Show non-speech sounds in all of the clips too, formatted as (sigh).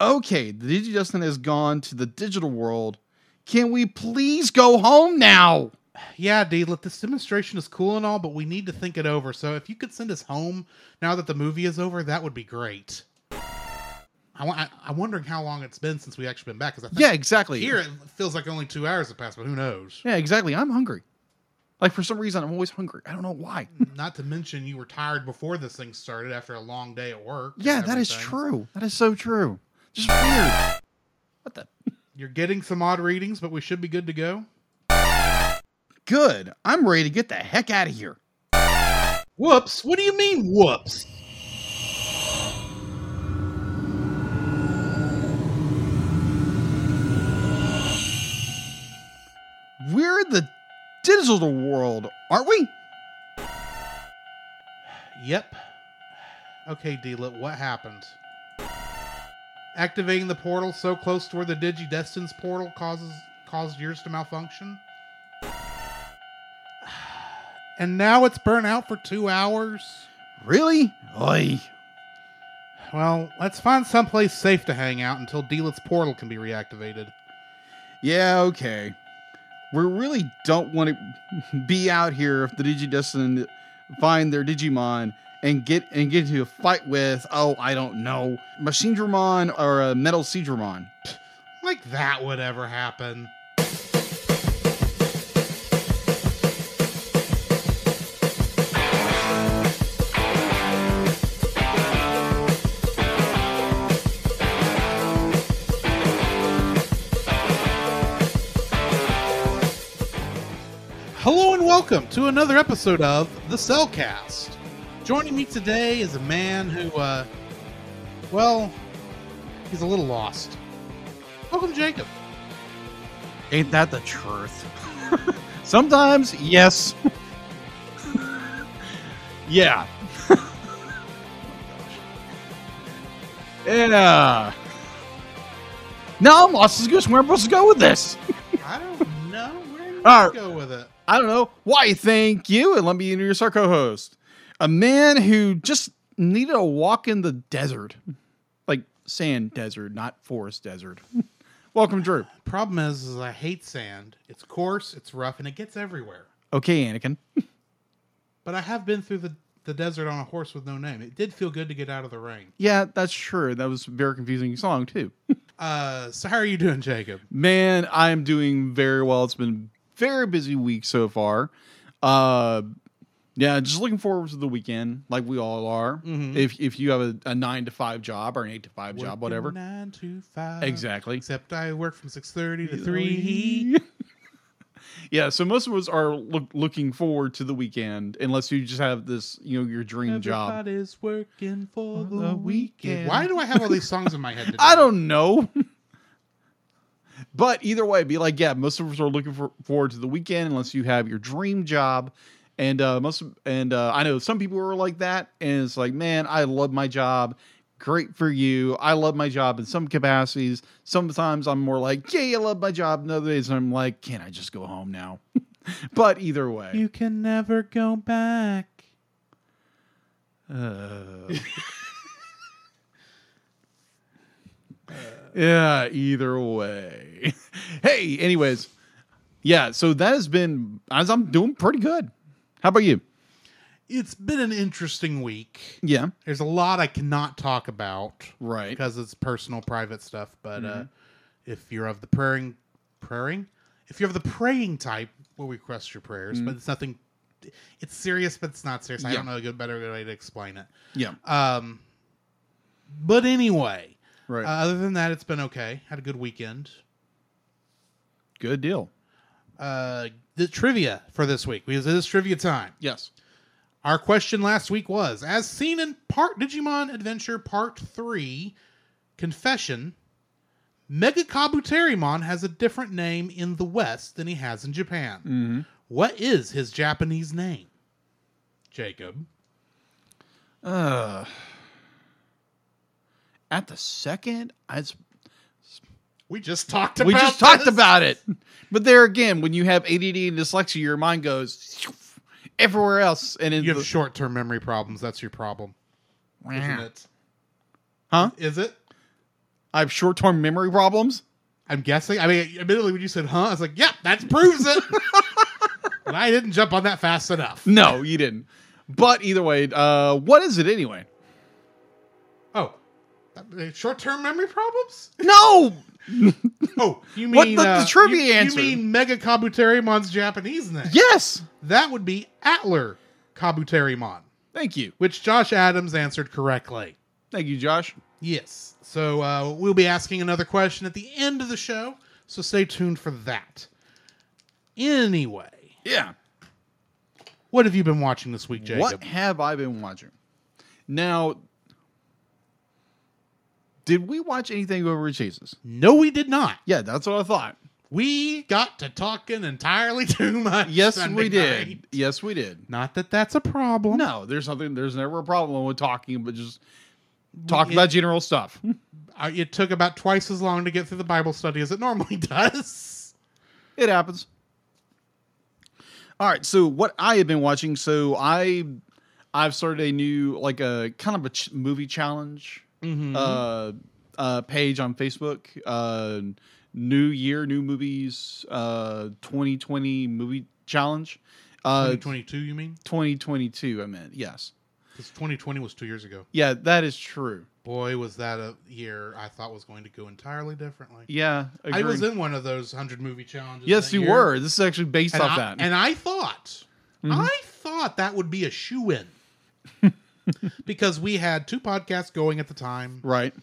Okay, the DigiDestined has gone to the digital world. Can we please go home now? Yeah, D, look, this demonstration is cool and all, but we need to think it over. So if you could send us home now that the movie is over, that would be great. I, I, I'm wondering how long it's been since we actually been back. Because I think Yeah, exactly. here it feels like only two hours have passed, but who knows? Yeah, exactly. I'm hungry. Like for some reason, I'm always hungry. I don't know why. (laughs) Not to mention you were tired before this thing started after a long day at work. Yeah, that is true. That is so true. Just weird. What the? You're getting some odd readings, but we should be good to go. Good. I'm ready to get the heck out of here. Whoops! What do you mean, whoops? We're in the digital world, aren't we? Yep. Okay, Deela, what happened? Activating the portal so close to where the DigiDestined's portal causes caused yours to malfunction? (sighs) And now it's burnt out for two hours? Really? Oy. Well, let's find someplace safe to hang out until Deela's portal can be reactivated. Yeah, okay. We really don't want to be out here if the DigiDestined find their Digimon and get and get into a fight with oh I don't know Machine Machinedramon or a MetalSeadramon. Like that would ever happen. Hello and welcome to another episode of the Cel Cast. Joining me today is a man who, uh, well, he's a little lost. Welcome, Jacob. Ain't that the truth? (laughs) Sometimes, yes. (laughs) yeah. (laughs) yeah. No, I'm lost as a goose. Where am I supposed to go with this? I don't know where All right. go with it. I don't know. Why, thank you. And let me introduce our co host. A man who just needed a walk in the desert. Like sand desert, not forest desert. (laughs) Welcome, Drew. Problem is, is I hate sand. It's coarse, it's rough, and it gets everywhere. Okay, Anakin. (laughs) But I have been through the, the desert on a horse with no name. It did feel good to get out of the rain. Yeah, that's true. That was a very confusing song, too. (laughs) Uh, so how are you doing, Jacob? Man, I'm doing very well. It's been a very busy week so far. Uh yeah, just looking forward to the weekend, like we all are. Mhm. If if you have a, a nine to five job or an eight to five job, whatever. Nine to five. Exactly. Except I work from six thirty to (laughs) three. yeah, so most of us are look, looking forward to the weekend, unless you just have this, you know, your dream job. Everybody's working for the, the weekend. weekend. Why do I have all these (laughs) songs in my head? Today? I don't know. (laughs) but either way, be like, yeah, most of us are looking for, forward to the weekend unless you have your dream job. And uh, most and uh, I know some people are like that, and it's like, man, I love my job. Great for you. I love my job in some capacities. Sometimes I'm more like, yeah, I love my job. And other days I'm like, can I just go home now? (laughs) but either way, You can never go back. Uh, (laughs) yeah, either way. (laughs) hey, anyways, yeah, so that has been as I'm doing pretty good. How about you? It's been an interesting week. Yeah, There's a lot I cannot talk about right. because it's personal, private stuff. But uh, Mm-hmm. if you're of the praying, praying, if you're of the praying type, we'll request your prayers. But it's nothing. It's serious, but it's not serious. I Mm-hmm. Don't know a good better way to explain it. Yeah, Um, but anyway, right. uh, other than that, it's been okay. Had a good weekend. good deal. Uh, the trivia for this week because it is trivia time. Yes. Our question last week was as seen in part Digimon Adventure Part 3 Confession, Mega Kabuterimon has a different name in the West than he has in Japan. Mm-hmm. What is his Japanese name? Jacob. Uh, at the second, I s- We just talked about we just talked about it. But there again, when you have ADD and dyslexia, your mind goes everywhere else, and in You have the, short term memory problems. That's your problem. Isn't it? Huh? Is it? I have short term memory problems. I'm guessing. I mean, admittedly, when you said "huh," I was like, "Yeah, that proves it." (laughs) but I didn't jump on that fast enough. No, you didn't. But either way, uh, what is it anyway? Oh, short-term memory problems? No, (laughs) Oh, you mean What the- the uh, trivia you, answer? You mean Mega Kabuterimon's Japanese name? yes. That would be Atler Kabuterimon, Thank you, which Josh Adams answered correctly. thank you, Josh. Yes. So uh, we'll be asking another question at the end of the show. So stay tuned for that. Anyway, Yeah. what have you been watching this week, Jacob? What have I been watching? Now, did we watch anything over Chases? No, we did not. Yeah, that's what I thought. We got to talking entirely (laughs) too much. Yes, Sunday we did. night. Yes, we did. Not that that's a problem. No, there's nothing. There's never a problem with talking, but just talking about general stuff. (laughs) Uh, it took about twice as long to get through the Bible study as it normally (laughs) does. It happens. All right. So what I have been watching. So I, I've started a new like a kind of a ch- movie challenge Mm-hmm. uh, uh, page on Facebook. Uh, new year, new movies. Uh, 2020 movie challenge. Uh, 2022, you mean? 2022. I meant yes. Because 2020 was two years ago. Yeah, that is true. Boy, was that a year I thought was going to go entirely differently. Yeah, I was in one of those 100 movie challenges. Yes, you year. were. This is actually based And off I, that. and I thought, Mhm. I thought that would be a shoe in. (laughs) because we had two podcasts going at the time. right.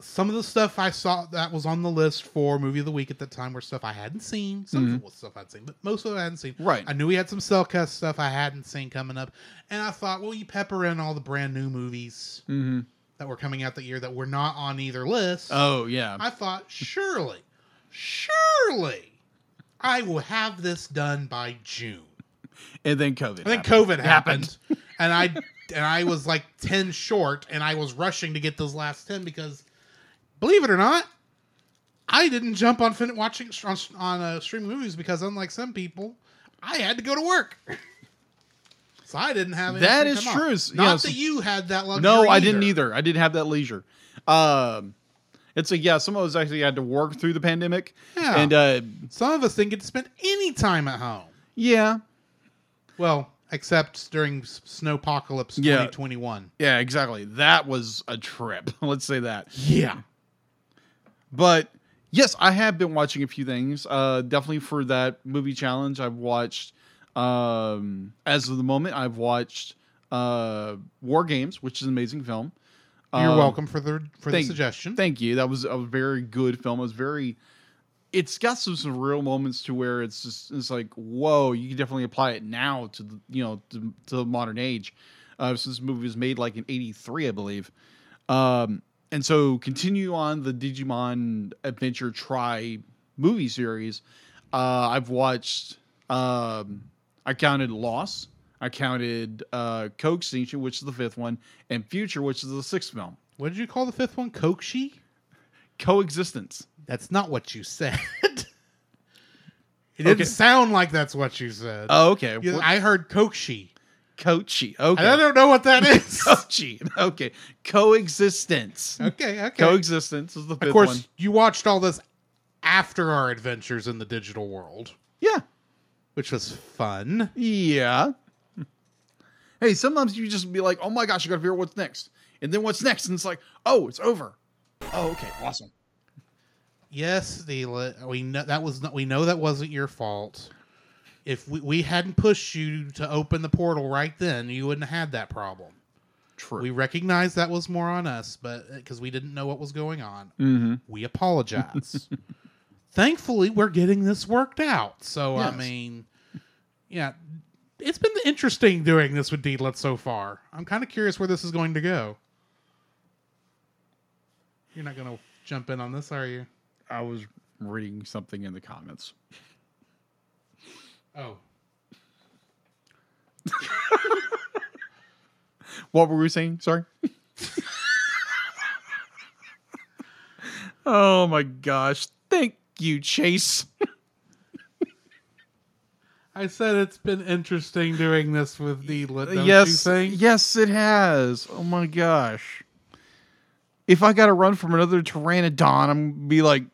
Some of the stuff I saw that was on the list for movie of the week at the time were stuff I hadn't seen. Some of it was stuff I'd seen, but most of it I hadn't seen. Mm-hmm. Right. I knew we had some Cel Cast stuff I hadn't seen coming up, and I thought, well, you pepper in all the brand new movies Mm-hmm. that were coming out that year that were not on either list. Oh yeah. I thought, surely, surely, I will have this done by June. and then COVID. And then happened. COVID happened, and I (laughs) and I was like ten short, and I was rushing to get those last ten because, believe it or not, I didn't jump on fin- watching on, on uh, streaming movies because unlike some people, I had to go to work. (laughs) So I didn't have That is true. S- Not yeah, that so- you had that luxury. No, I didn't either. I didn't have that leisure. Um, it's like yeah, some of us actually had to work through the pandemic, Yeah. and uh, Some of us didn't get to spend any time at home. yeah, Well, except during Snowpocalypse Yeah. 2021. yeah, exactly. That was a trip. (laughs) Let's say that. Yeah. But yes, I have been watching a few things. Uh, definitely for that movie challenge, I've watched. Um, as of the moment, I've watched uh, War Games, which is an amazing film. You're Um, welcome for the for thank- the suggestion. Thank you. That was a very good film. It was very. It's got some, some real moments to where it's just it's like whoa, you can definitely apply it now to the you know to, to the modern age. Uh, since this movie was made like in '83, I believe. Um, and so continue on the Digimon Adventure Tri movie series. Uh, I've watched. Um, I counted Loss. I counted uh, Co-Extinction, which is the fifth one, and Future, which is the sixth film. What did you call the fifth one? Kokshi? Coexistence. That's not what you said. (laughs) it didn't Okay. sound like that's what you said. Oh, okay. You- I heard Kochi, Coachy. And I don't know what that (laughs) is. Coachy. Okay. Coexistence. okay, okay. Coexistence is the fifth of course, one. you watched all this after our adventures in the digital world, Yeah. which was fun. Yeah. Hey, sometimes you just be like, oh my gosh, I gotta figure out what's next. And then what's next? And it's like, oh, it's over. Oh, okay. Awesome. Yes, the we know that was not, we know that wasn't your fault. If we, we hadn't pushed you to open the portal right then, you wouldn't have had that problem. True. We recognize that was more on us, but because we didn't know what was going on, mm-hmm. we apologize. (laughs) Thankfully, we're getting this worked out. So I mean, yeah, it's been interesting doing this with Deedlet so far. I'm kind of curious where this is going to go. You're not going to jump in on this, are you? I was reading something in the comments. Oh, (laughs) What were we saying? Sorry. (laughs) oh my gosh. Thank you, Chase. (laughs) I said it's been interesting doing this with Deedlet. Uh, don't you yes. think? Yes, it has. Oh my gosh. if I got to run from another Pteranodon, I'm gonna be like,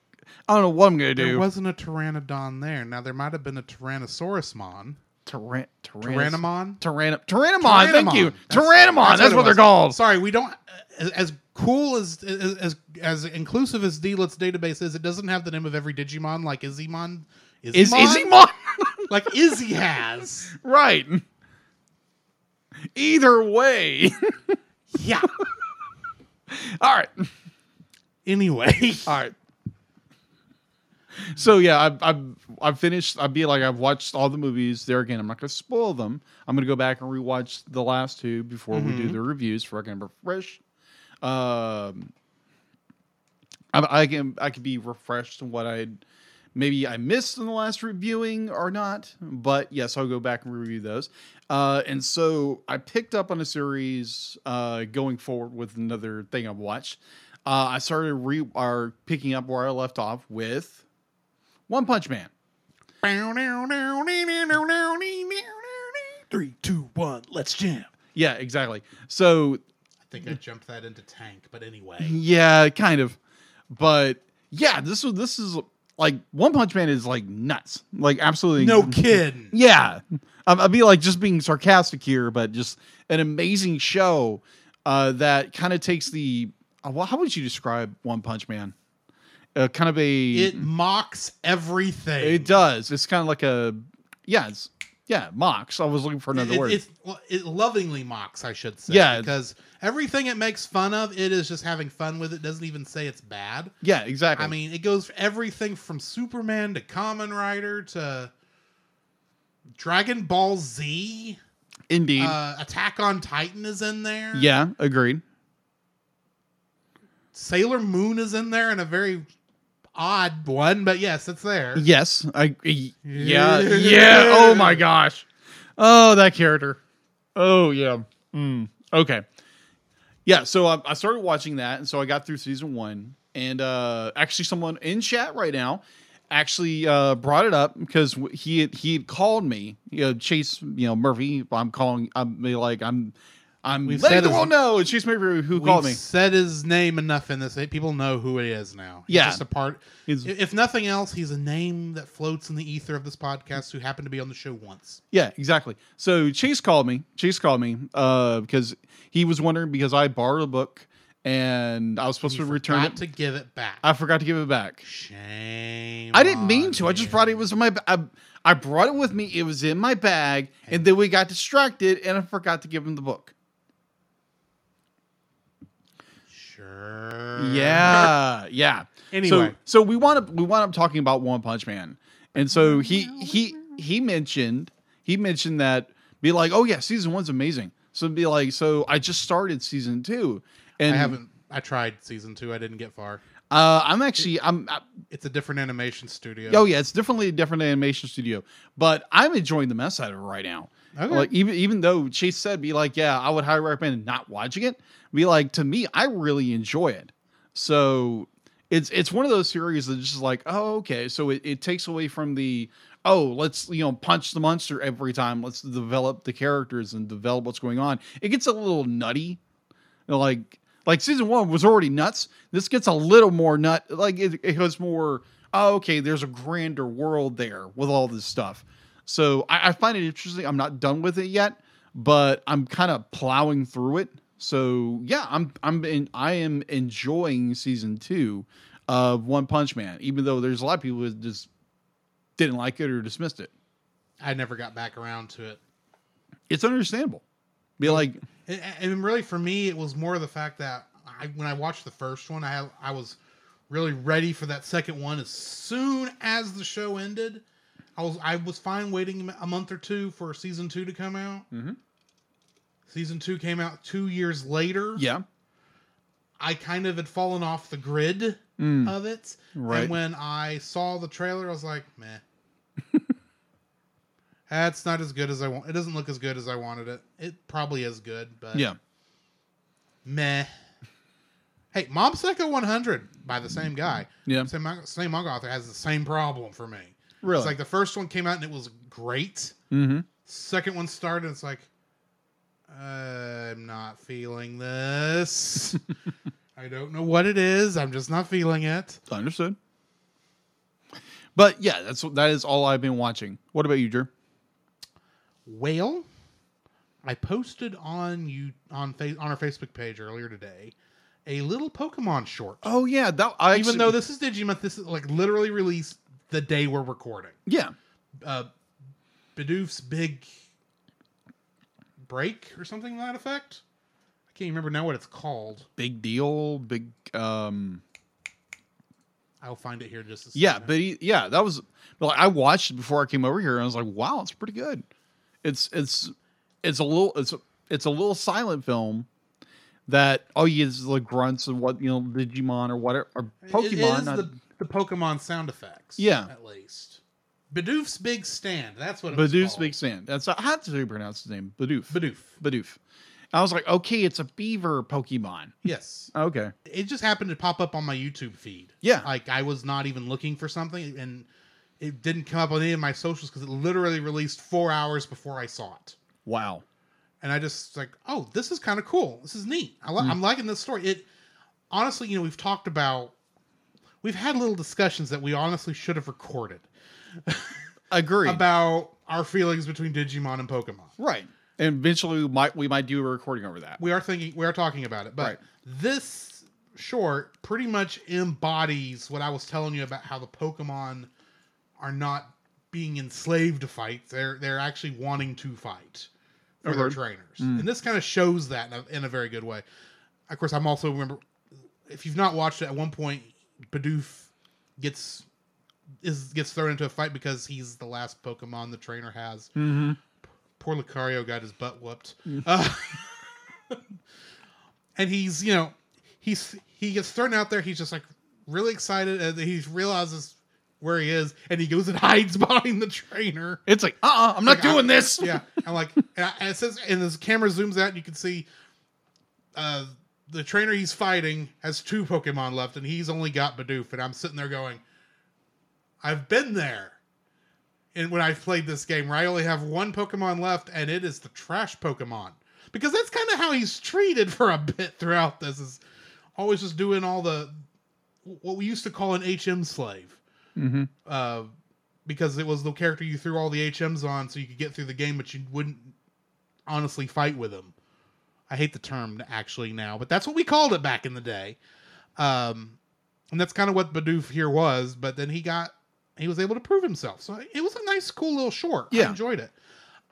I don't know what I'm gonna do. There wasn't a Pteranodon there. Now there might have been a Tyrannosaurusmon. Tyran- Tyrannomon. Tyrannom- Tyrannomon. Thank you. That's- Tyrannomon. That's, it what they're called. Sorry, we don't. As, as cool as, as as as inclusive as DLit's database is, it doesn't have the name of every Digimon like Izzymon. Is Izzymon? Izzymon? (laughs) like Izzy has? right. Either way. Yeah. (laughs) All right. Anyway, All right. (laughs) So yeah, I've I've I've finished. I'd be like I've watched all the movies. There again, I'm not going to spoil them. I'm going to go back and rewatch the last two before we do Mhm. the reviews for I can refresh. Um, I, I can I could be refreshed on what I maybe I missed in the last reviewing or not. But yes, I'll go back and review those. Uh, and so I picked up on a series uh, going forward with another thing I've watched. Uh, I started re or picking up where I left off with One Punch Man. three, two, one, let's jam. Yeah, exactly. So I think I jumped that into tank, but anyway. yeah, kind of. But yeah, this was this is like One Punch Man is like nuts. Like absolutely No kidding. Yeah, Um, I'd be like just being sarcastic here, but just an amazing show uh, that kind of takes the. Uh, well, how would you describe One Punch Man? Uh, kind of a. It mocks everything. It does. It's kind of like a. Yeah, it's yeah mocks. I was looking for another It- word. Well, it lovingly mocks, I should say. Yeah. Because everything it makes fun of, it is just having fun with it. Doesn't even say it's bad. yeah, exactly. I mean, it goes for everything from Superman to Kamen Rider to Dragon Ball Z. indeed. Uh, Attack on Titan is in there. yeah, agreed. Sailor Moon is in there in a very odd one, but yes, it's there. Yes, I. Yeah, yeah. (laughs) Oh my gosh. Oh, that character. Oh yeah. Mm, okay. Yeah. So I, I started watching that, and so I got through season one, and uh actually, someone in chat right now actually uh brought it up because he he had called me, you know, Chase, you know, Murphy. I'm calling. I'm like I'm. I'm We've letting said the his- world know it's Chase Murphy who called me. said his name enough in this. People know who it is now. He's Yeah. just a part. He's- If nothing else, he's a name that floats in the ether of this podcast who happened to be on the show once. Yeah, exactly. So Chase called me. Chase called me uh, because he was wondering because I borrowed a book and I was supposed to return forgot it. to give it back. I forgot to give it back. Shame. I didn't mean on to. I just you. brought it. It was in my. I, I brought it with me. It was in my bag, and then we got distracted, and I forgot to give him the book. Sure. Yeah, yeah. (laughs) Anyway. so so we wound up we wound up talking about One Punch Man, and so he he he mentioned he mentioned that be like, oh yeah, season one's amazing. So be like, so I just started season two, and I haven't. I tried season two. I didn't get far. Uh, I'm actually I'm. I, It's a different animation studio. oh yeah, it's definitely a different animation studio, but I'm enjoying the mess out of it right now. Okay. Like even even though Chase said, be like, yeah, I would highly recommend not watching it. Be like, to me, I really enjoy it. So it's it's one of those series that's just like, oh okay, so it, it takes away from the oh let's you know punch the monster every time. Let's develop the characters and develop what's going on. It gets a little nutty, like like season one was already nuts. This gets a little more nut. Like it, it goes more. Oh, okay. There's a grander world there with all this stuff. So I, I find it interesting. I'm not done with it yet, but I'm kind of plowing through it. So yeah, I'm I'm in, I am enjoying season two of One Punch Man, even though there's a lot of people who just didn't like it or dismissed it. I never got back around to it. It's understandable. Be like, And, and really, for me, it was more the fact that I, when I watched the first one, I I was really ready for that second one. As soon as the show ended, I was I was fine waiting a month or two for season two to come out. Mhm. Season two came out two years later. yeah, I kind of had fallen off the grid Mm, of it. right. And when I saw the trailer, I was like, meh. (laughs) That's not as good as I want. It doesn't look as good as I wanted it. It probably is good, but yeah, meh. Hey, Mob Psycho 100 by the same guy, yeah. same same manga author, has the same problem for me. Really? It's like the first one came out and it was great. mm-hmm. Second one started, it's like, I'm not feeling this. I don't know what it is. I'm just not feeling it. Understood. But yeah, that's that is all I've been watching. What about you, Drew? Whale. I posted on you on fa- on our Facebook page earlier today a little Pokemon short. Oh yeah, that I Even actually- though this is Digimon, this is like literally released the day we're recording. yeah, Uh, Bidoof's big break or something to that effect. I can't remember now what it's called. big deal, big um I'll find it here just a yeah, but he, yeah, that was but like I watched it before I came over here and I was like, wow, it's pretty good. It's it's it's a little it's it's a little silent film that all you get is the grunts of what you know Digimon or whatever or Pokemon. It is not- the, the Pokemon sound effects. Yeah. At least. Bidoof's Big Stand. That's what it Bidoof's. Big Stand. That's how do you pronounce his name? Bidoof. Bidoof. Bidoof. I was like, okay, it's a beaver Pokemon. Yes. (laughs) Okay. It just happened to pop up on my YouTube feed. Yeah. Like I was not even looking for something and it didn't come up on any of my socials because it literally released four hours before I saw it. Wow. and I just like, oh, this is kind of cool. This is neat. I Hmm. li- I'm liking this story. It honestly, you know, we've talked about, we've had little discussions that we honestly should have recorded (laughs) Agreed. about our feelings between Digimon and Pokemon. right. And eventually we might we might do a recording over that. We are thinking, we are talking about it, but Right. this short pretty much embodies what I was telling you about how the Pokemon are not being enslaved to fight. They're they're actually wanting to fight for their Okay. trainers, mm. and this kind of shows that in a, in a very good way. Of course, I'm also remember if you've not watched it at one point, Bidoof gets is gets thrown into a fight because he's the last Pokemon the trainer has. Mm-hmm. Poor Lucario got his butt whooped. Uh, (laughs) and he's, you know, he's he gets thrown out there. He's just like really excited, and he realizes where he is, and he goes and (laughs) hides behind the trainer. It's like, uh uh-uh, I'm not Like, doing I- this. (laughs) Yeah, and like, and, I- and it says, and this camera zooms out, and you can see, uh, the trainer he's fighting has two Pokemon left, and he's only got Bidoof, and I'm sitting there going, I've been there. And when I've played this game, where I only have one Pokemon left, and it is the trash Pokemon, because that's kind of how he's treated for a bit throughout this. Is always just doing all the what we used to call an HM slave Mm-hmm. uh, because it was the character you threw all the HMs on so you could get through the game, but you wouldn't honestly fight with him. I hate the term actually now, but that's what we called it back in the day. Um, and that's kind of what Bidoof here was, but then he got he was able to prove himself. So it was a nice, cool little short. I enjoyed it.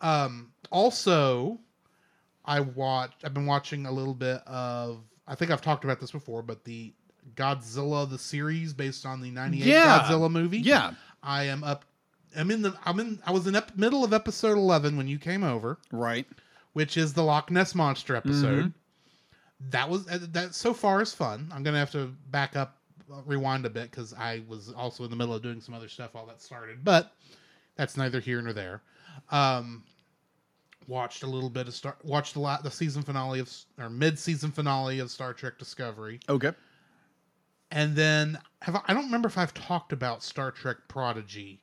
Um, also, I watched. I've been watching a little bit of. I think I've talked about this before, but the Godzilla the series based on the '98 Yeah. Godzilla movie. Yeah. I am up. I'm in the. I'm in. I was in ep- middle of episode 11 when you came over, Right. which is the Loch Ness monster episode. Mhm. That was uh, that. So far is fun. I'm gonna have to back up, rewind a bit because I was also in the middle of doing some other stuff while that started. But that's neither here nor there. Um, watched a little bit of Star. Watched the la- the season finale of or mid season finale of Star Trek Discovery. Okay. And then have I, I don't remember if I've talked about Star Trek Prodigy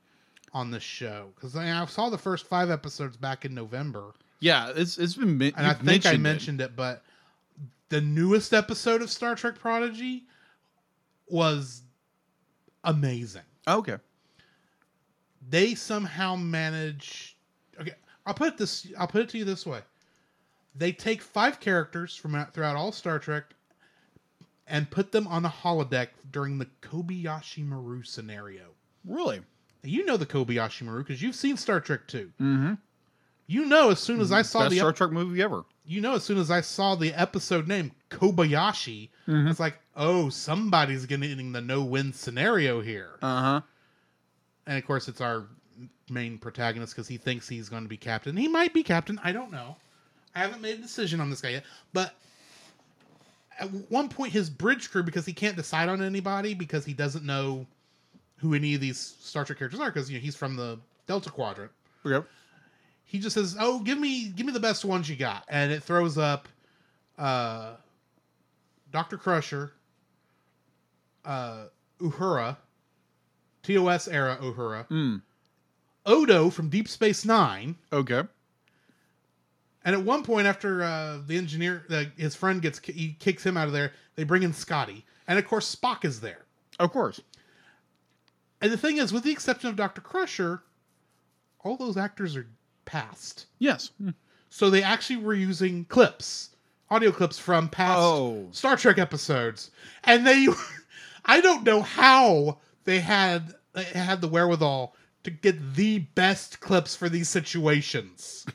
on this show because I, I saw the first five episodes back in November, Yeah, it's it's been and I think I it. mentioned it. but the newest episode of Star Trek Prodigy was amazing. Okay. They somehow manage. Okay, I'll put it this. I'll put it to you this way: they take five characters from out- throughout all Star Trek and put them on a holodeck during the Kobayashi Maru scenario. Really. You know the Kobayashi Maru because you've seen Star Trek 2. Mm-hmm. You know as soon as I saw Best the Star ep- Trek movie ever. you know as soon as I saw the episode name Kobayashi, Mhm. it's like, oh, somebody's getting the no win scenario here. Uh huh. And of course, it's our main protagonist because he thinks he's going to be captain. He might be captain. I don't know. I haven't made a decision on this guy yet. But at one point, his bridge crew, because he can't decide on anybody because he doesn't know who any of these Star Trek characters are, because you know, he's from the Delta Quadrant. Okay. He just says, "Oh, give me, give me the best ones you got," and it throws up uh, Doctor Crusher, uh, Uhura, TOS era Uhura, Mm. Odo from Deep Space Nine, Okay. And at one point, after uh, the engineer, uh, his friend gets he kicks him out of there, they bring in Scotty, and of course Spock is there. Of course. And the thing is, with the exception of Doctor Crusher, all those actors are past. Yes. So they actually were using clips, audio clips from past Oh. Star Trek episodes, and they, (laughs) I don't know how they had they had the wherewithal to get the best clips for these situations.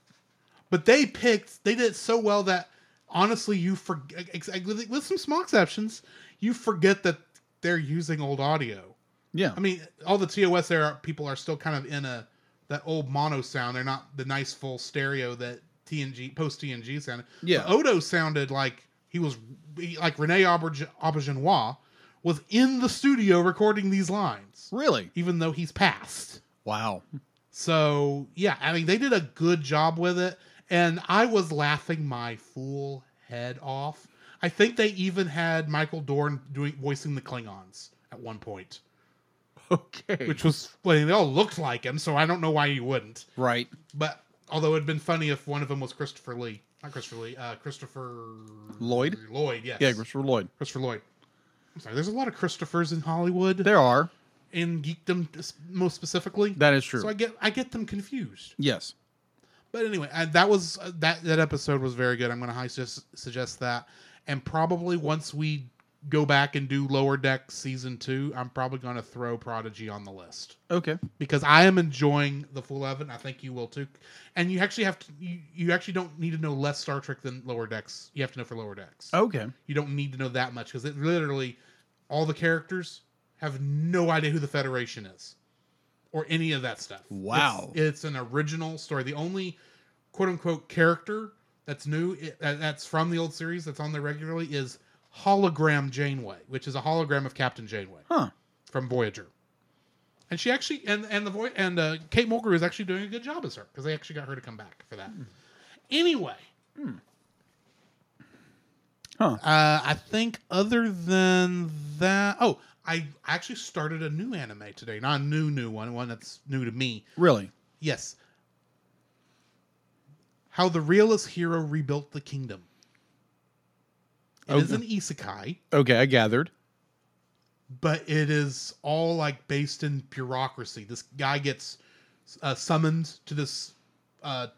(laughs) but they picked, they did it so well that honestly, you forget with with some small exceptions, you forget that they're using old audio. Yeah. I mean, all the TOS era people are still kind of in a that old mono sound. They're not the nice full stereo that TNG post TNG sounded. Yeah. But Odo sounded like he was he- like Rene Auberg- Auberjonois was in the studio recording these lines, really? even though he's passed. Wow. So yeah, I mean they did a good job with it, and I was laughing my fool head off. I think they even had Michael Dorn doing voicing the Klingons at one point Okay. which was well, they all looked like him, so I don't know why you wouldn't. right. But although it'd been funny if one of them was Christopher Lee, not Christopher Lee, uh, Christopher Lloyd? Lloyd, yes, Yeah, Christopher Lloyd. Christopher Lloyd. I'm sorry. There's a lot of Christophers in Hollywood, There are. in geekdom most specifically. That is true. So I get I get them confused. yes. But anyway, uh, that was uh, that that episode was very good. I'm going to high suggest, suggest that, and probably once we go back and do Lower Deck season two, I'm probably going to throw Prodigy on the list. Okay. because I am enjoying the full Eleven. I think you will too. And you actually have to. You, you actually don't need to know less Star Trek than Lower Decks. You have to know for Lower Decks. Okay. You don't need to know that much because it literally all the characters have no idea who the Federation is or any of that stuff. Wow. It's, it's an original story. The only quote unquote character that's new it, that's from the old series that's on there regularly is hologram Janeway, which is a hologram of Captain Janeway Huh. from Voyager. And she actually and and the voice and uh, Kate Mulgrew is actually doing a good job as her because they actually got her to come back for that. Anyway, Huh. uh, I think other than that, oh, I actually started a new anime today, not a new new one, one that's new to me. Really? Yes, how the realist hero rebuilt the kingdom. It is Okay. an isekai. Okay, I gathered. but it is all like based in bureaucracy. This guy gets uh, summoned to this uh,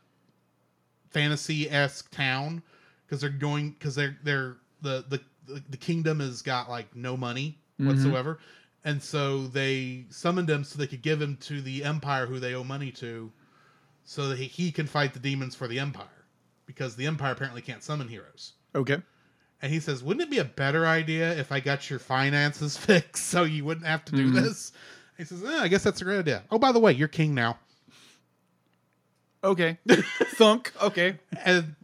fantasy esque town because they're going because they're they're the, the the kingdom has got like no money whatsoever, and so they summoned him so they could give him to the empire who they owe money to, so that he, he can fight the demons for the empire because the empire apparently can't summon heroes. Okay. And he says, "Wouldn't it be a better idea if I got your finances (laughs) fixed so you wouldn't have to do Mhm. this?" He says, eh, "I guess that's a great idea." Oh, by the way, you're king now. Okay. (laughs) Thunk. Okay. And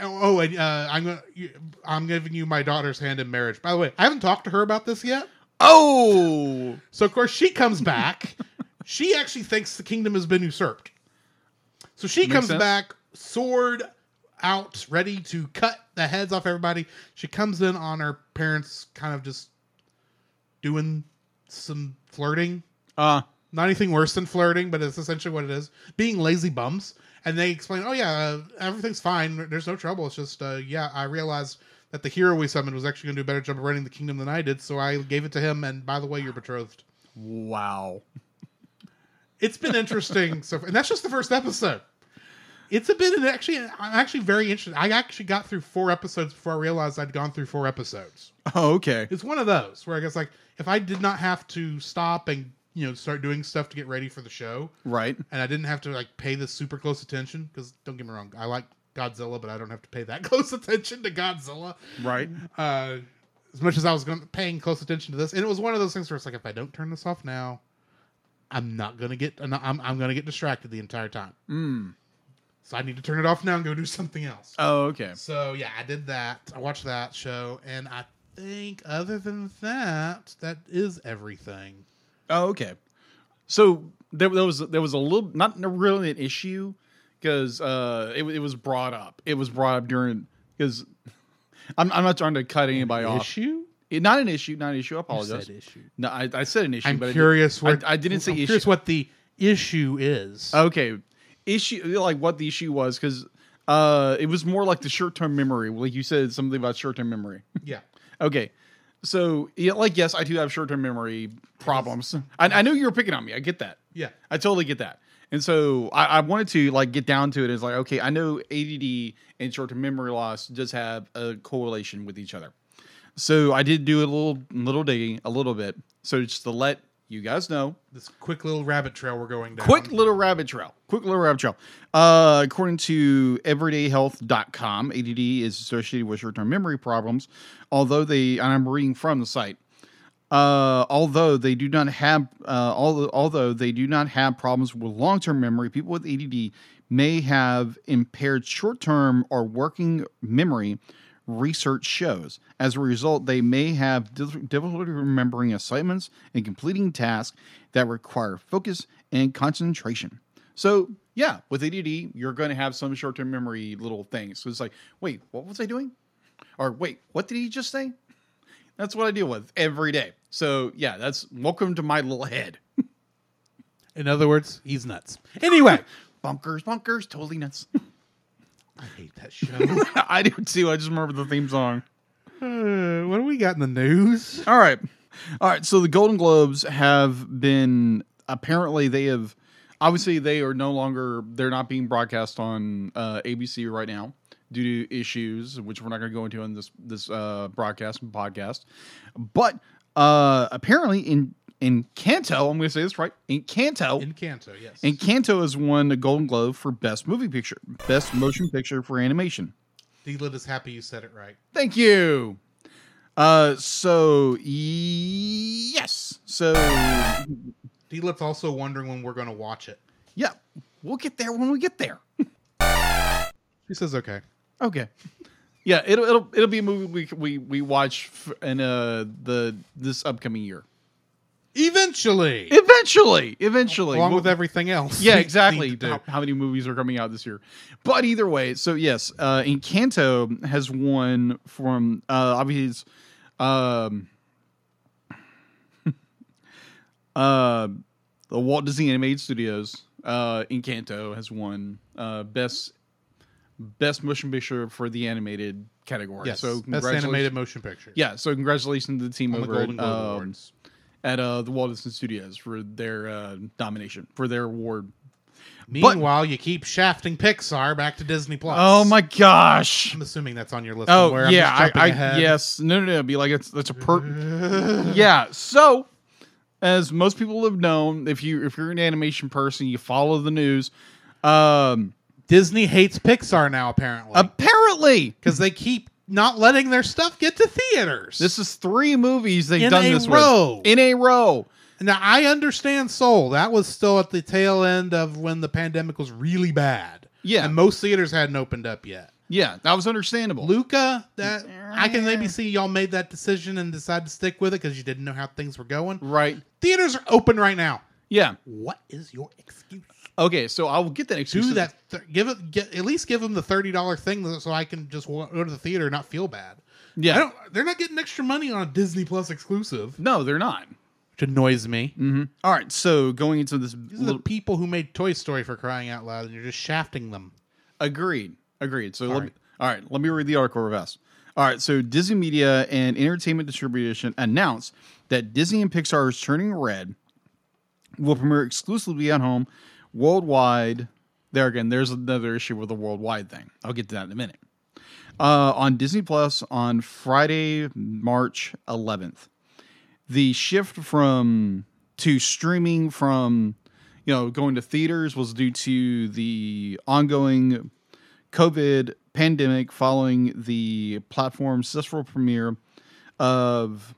oh, and uh, I'm gonna, I'm giving you my daughter's hand in marriage. By the way, I haven't talked to her about this yet. Oh. So of course she comes back. she actually thinks the kingdom has been usurped. So she Makes comes sense. back, sword out, ready to cut the heads off everybody. She comes in on her parents, kind of just doing some flirting. Uh. Not anything worse than flirting, but it's essentially what it is. Being lazy bums. And they explain, oh, yeah, uh, everything's fine. There's no trouble. It's just, uh, yeah, I realized that the hero we summoned was actually going to do a better job of running the kingdom than I did. So I gave it to him. And by the way, you're betrothed. Wow. It's been interesting. so, and that's just the first episode. It's a bit, and actually, I'm actually very interested. I actually got through four episodes before I realized I'd gone through four episodes. Oh, okay. It's one of those where I guess like if I did not have to stop and you know start doing stuff to get ready for the show, Right. and I didn't have to like pay this super close attention because don't get me wrong, I like Godzilla, but I don't have to pay that (laughs) close attention to Godzilla. Right. Uh, as much as I was going paying close attention to this, and it was one of those things where it's like if I don't turn this off now, I'm not gonna get I'm I'm gonna get distracted the entire time. Mm. So I need to turn it off now and go do something else. Oh, okay. So yeah, I did that. I watched that show, and I think other than that, that is everything. Oh, okay. So there, there was there was a little not really an issue because uh, it, it was brought up. It was brought up during because (laughs) I'm I'm not trying to cut anybody off. Issue? It, not an issue. Not an issue. I apologize. said issue. No, I, I said an issue. I'm but I did- curious. I, what, I didn't say I'm issue. Curious what the issue is. Okay, issue like what the issue was because Uh, it was more like the short term memory. Like you said something about short term memory. Yeah. Okay. So, yeah, like, yes, I do have short term memory problems. I, I know you were picking on me. I get that. Yeah. I totally get that. And so I, I wanted to like get down to it. It's like, okay, I know ADD and short term memory loss does have a correlation with each other. So I did do a little little digging, a little bit. So just to let you guys know, This quick little rabbit trail we're going down. quick little rabbit trail. Quick little rabbit trail. Uh, according to everydayhealth.com, ADD is associated with short term memory problems, although they, and I'm reading from the site, uh, although they do not have, uh, although, although they do not have problems with long term memory, people with ADD may have impaired short term or working memory. Research shows. As a result, they may have difficulty remembering assignments and completing tasks that require focus and concentration. So, yeah, with ADD, you're going to have some short term memory little things. So it's like, wait, what was I doing? Or wait, what did he just say? That's what I deal with every day. So, yeah, that's welcome to my little head. (laughs) In other words, he's nuts. (laughs) Anyway, Bunkers, bunkers, totally nuts. (laughs) I hate that show. (laughs) I do too. I just remember the theme song. Uh, what do we got in the news? All right. All right. So the Golden Globes have been apparently they have obviously they are no longer they're not being broadcast on uh, ABC right now due to issues which we're not going to go into in this this uh, broadcast and podcast. But uh, apparently in in Canto, I'm going to say this right. Encanto, In Canto, yes. Encanto has won the Golden Globe for Best Movie Picture, Best Motion Picture for Animation. D-Lit is happy you said it right. Thank you. Uh, so yes, so D-Lit's also wondering when we're going to watch it. yeah, we'll get there when we get there. She says okay. Okay. Yeah, it'll it'll it'll be a movie we we we watch f- in uh the this upcoming year. Eventually. Eventually, eventually, Along with everything else. yeah, exactly. need to do. How, how many movies are coming out this year? But either way, so yes, uh, Encanto has won from uh, obviously, um, (laughs) uh, the Walt Disney Animated Studios. Uh, Encanto has won uh, best best motion picture for the animated category. Yes. So best animated motion picture. Yeah, so congratulations to the team On the over Golden at, Globe um, Awards. At uh, the Walt Disney Studios for their uh, nomination for their award. Meanwhile, you keep shafting Pixar back to Disney Plus. Oh my gosh! I'm assuming that's on your list. Oh somewhere. Yeah, I, I ahead. yes, no, no, no. It'd be like it's that's a per. yeah. So, as most people have known, if you if you're an animation person, you follow the news. Um, Disney hates Pixar now, apparently, apparently, because they keep not letting their stuff get to theaters. this is three movies they've In done this row. with in a row. now I understand Soul. That was still at the tail end of when the pandemic was really bad. Yeah. and most theaters hadn't opened up yet. Yeah, that was understandable. Luca, that I can maybe see y'all made that decision and decided to stick with it because you didn't know how things were going. right? Theaters are open right now. Yeah. What is your excuse? Okay, so I will get that excuse. Do that. Th- give it. Get at least give them the thirty dollar thing so I can just go to the theater and not feel bad. Yeah. I don't. They're not getting extra money on a Disney Plus exclusive, no, they're not. which annoys me. hmm All right, so going into this These are the little people who made Toy Story for crying out loud, and you're just shafting them. Agreed. Agreed. So let Sorry. me, all right, let me read the article reverse. All right, so Disney Media and Entertainment Distribution announced that Disney and Pixar's Turning Red will premiere exclusively at home worldwide. There again, there's another issue with the worldwide thing. I'll get to that in a minute. Uh, on Disney Plus on Friday, March 11th. The shift from to streaming from you know going to theaters was due to the ongoing COVID pandemic following the platform's successful premiere of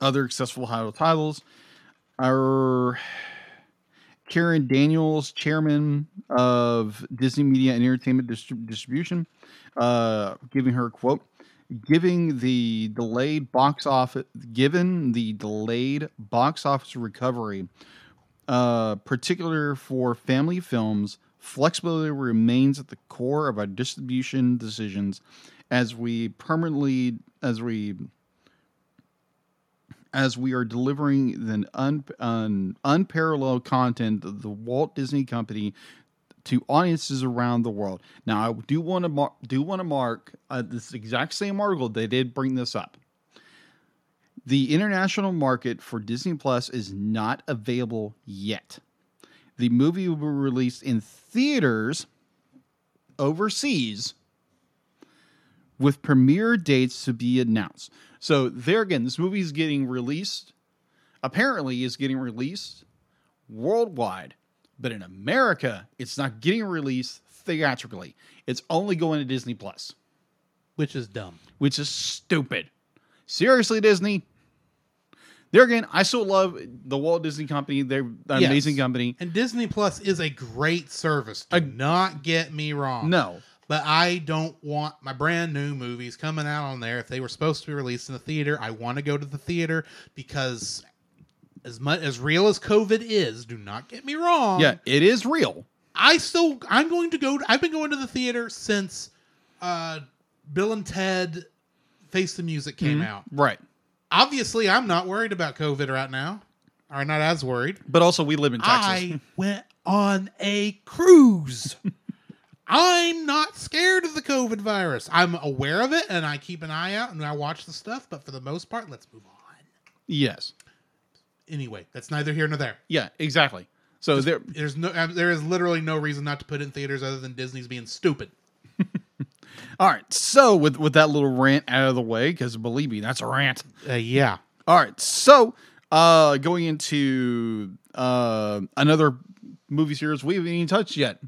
other successful title titles. Our Karen Daniels, chairman of Disney Media and Entertainment Distrib- Distribution, uh, giving her quote. Giving the delayed box office, given the delayed box office recovery, uh, particular for family films, flexibility remains at the core of our distribution decisions as we permanently as we as we are delivering the un, un, unparalleled content of the Walt Disney Company to audiences around the world. Now, I do want to mar- do want to mark uh, this exact same article. They did bring this up. The international market for Disney Plus is not available yet. The movie will be released in theaters overseas with premiere dates to be announced. So there again, this movie is getting released. Apparently, is getting released worldwide, but in America, it's not getting released theatrically. It's only going to Disney Plus, which is dumb. which is stupid. Seriously, Disney. There again, I still love the Walt Disney Company. They're an Yes. amazing company. And Disney Plus is a great service. Do not get me wrong. No, But I don't want my brand new movies coming out on there. If they were supposed to be released in the theater, I want to go to the theater because as much as real as COVID is, do not get me wrong. yeah, it is real. I still I'm going to go I've been going to the theater since uh Bill and Ted Face the Music came out. Right. Obviously, I'm not worried about COVID right now. Or not as worried. But also, we live in Texas. I (laughs) went on a cruise. I'm not scared of the COVID virus. I'm aware of it and I keep an eye out and I watch the stuff, but for the most part, let's move on. yes. Anyway, that's neither here nor there. Yeah, exactly. So there, There's no um, there is literally no reason not to put it in theaters other than Disney's being stupid. (laughs) All right. So with with that little rant out of the way, because believe me, that's a rant. Uh, yeah. All right. So uh going into uh another movie series we haven't even touched yet.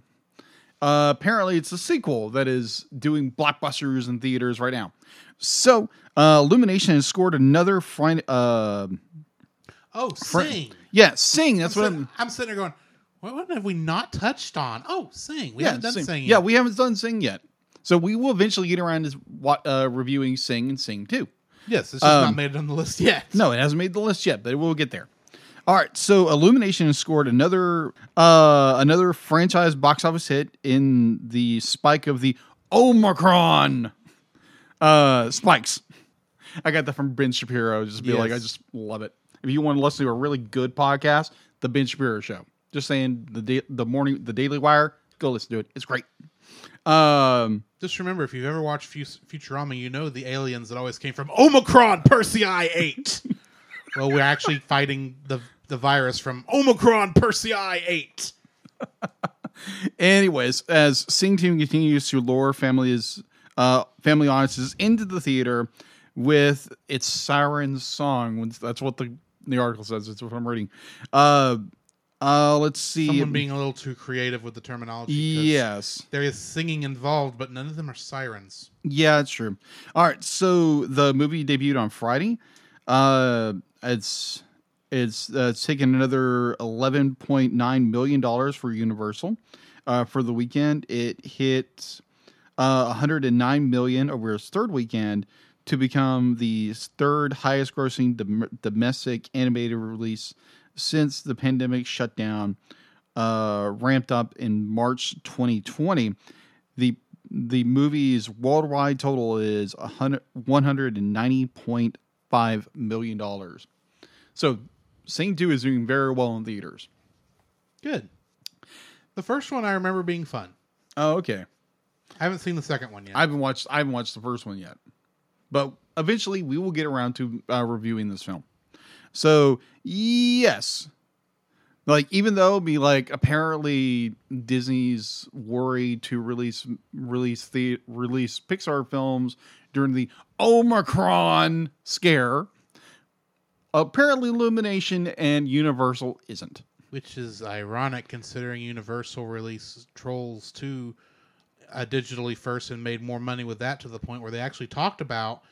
Uh apparently it's a sequel that is doing blockbusters in theaters right now. So uh Illumination has scored another fine uh Oh, fr- sing. Yeah, sing. That's I'm, what sitting, I'm I'm sitting there going, what, what have we not touched on? Oh, sing. We yeah, haven't done Sing. sing. Yeah, we haven't done Sing yet. So we will eventually get around to uh, reviewing Sing and Sing 2. yes, it's just not Um, made it on the list yet. No, it hasn't made the list yet, but we'll get there. All right, so Illumination scored another uh another franchise box office hit in the spike of the Omicron uh spikes. I got that from Ben Shapiro. Just be like, I just love it. If you want to listen to a really good podcast, the Ben Shapiro show. Just saying the da- the morning the Daily Wire, go listen to it. It's great. Um Just remember, if you've ever watched Futurama, you know the aliens that always came from Omicron Persei 8. (laughs) well, we're actually fighting the, the virus from Omicron Persei 8. (laughs) Anyways, as Sing 2 continues to lure families, uh, family audiences into the theater with its siren song, that's what the the article says. That's what I'm reading. Uh, uh, let's see. Someone being a little too creative with the terminology. yes, There is singing involved, but none of them are sirens. yeah, it's true. All right, so the movie debuted on Friday. Uh, it's it's uh, taken another 11.9 million dollars for Universal uh, for the weekend. It hit uh, 109 million over its third weekend to become the third highest grossing dom- domestic animated release since the pandemic shutdown uh, ramped up in March 2020. The the movie's worldwide total is 100 190.5 million dollars. So Sing 2 is doing very well in theaters. Good. The first one I remember being fun. Oh, okay. I haven't seen the second one yet. I haven't watched I haven't watched the first one yet, but eventually we will get around to uh, reviewing this film. So yes, like even though be like apparently Disney's worried to release release the release Pixar films during the Omicron scare. Apparently, Illumination and Universal isn't. Which is ironic considering Universal released Trolls 2 uh, digitally first and made more money with that to the point where they actually talked about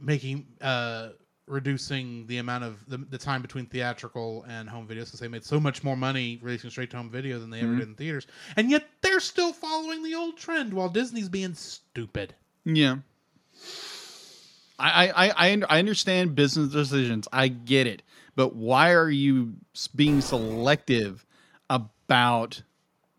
making uh, reducing the amount of the, the time between theatrical and home video since they made so much more money releasing straight to home video than they ever did in theaters. And yet they're still following the old trend while Disney's being stupid. Yeah. I, I, I, I understand business decisions. I get it. But why are you being selective about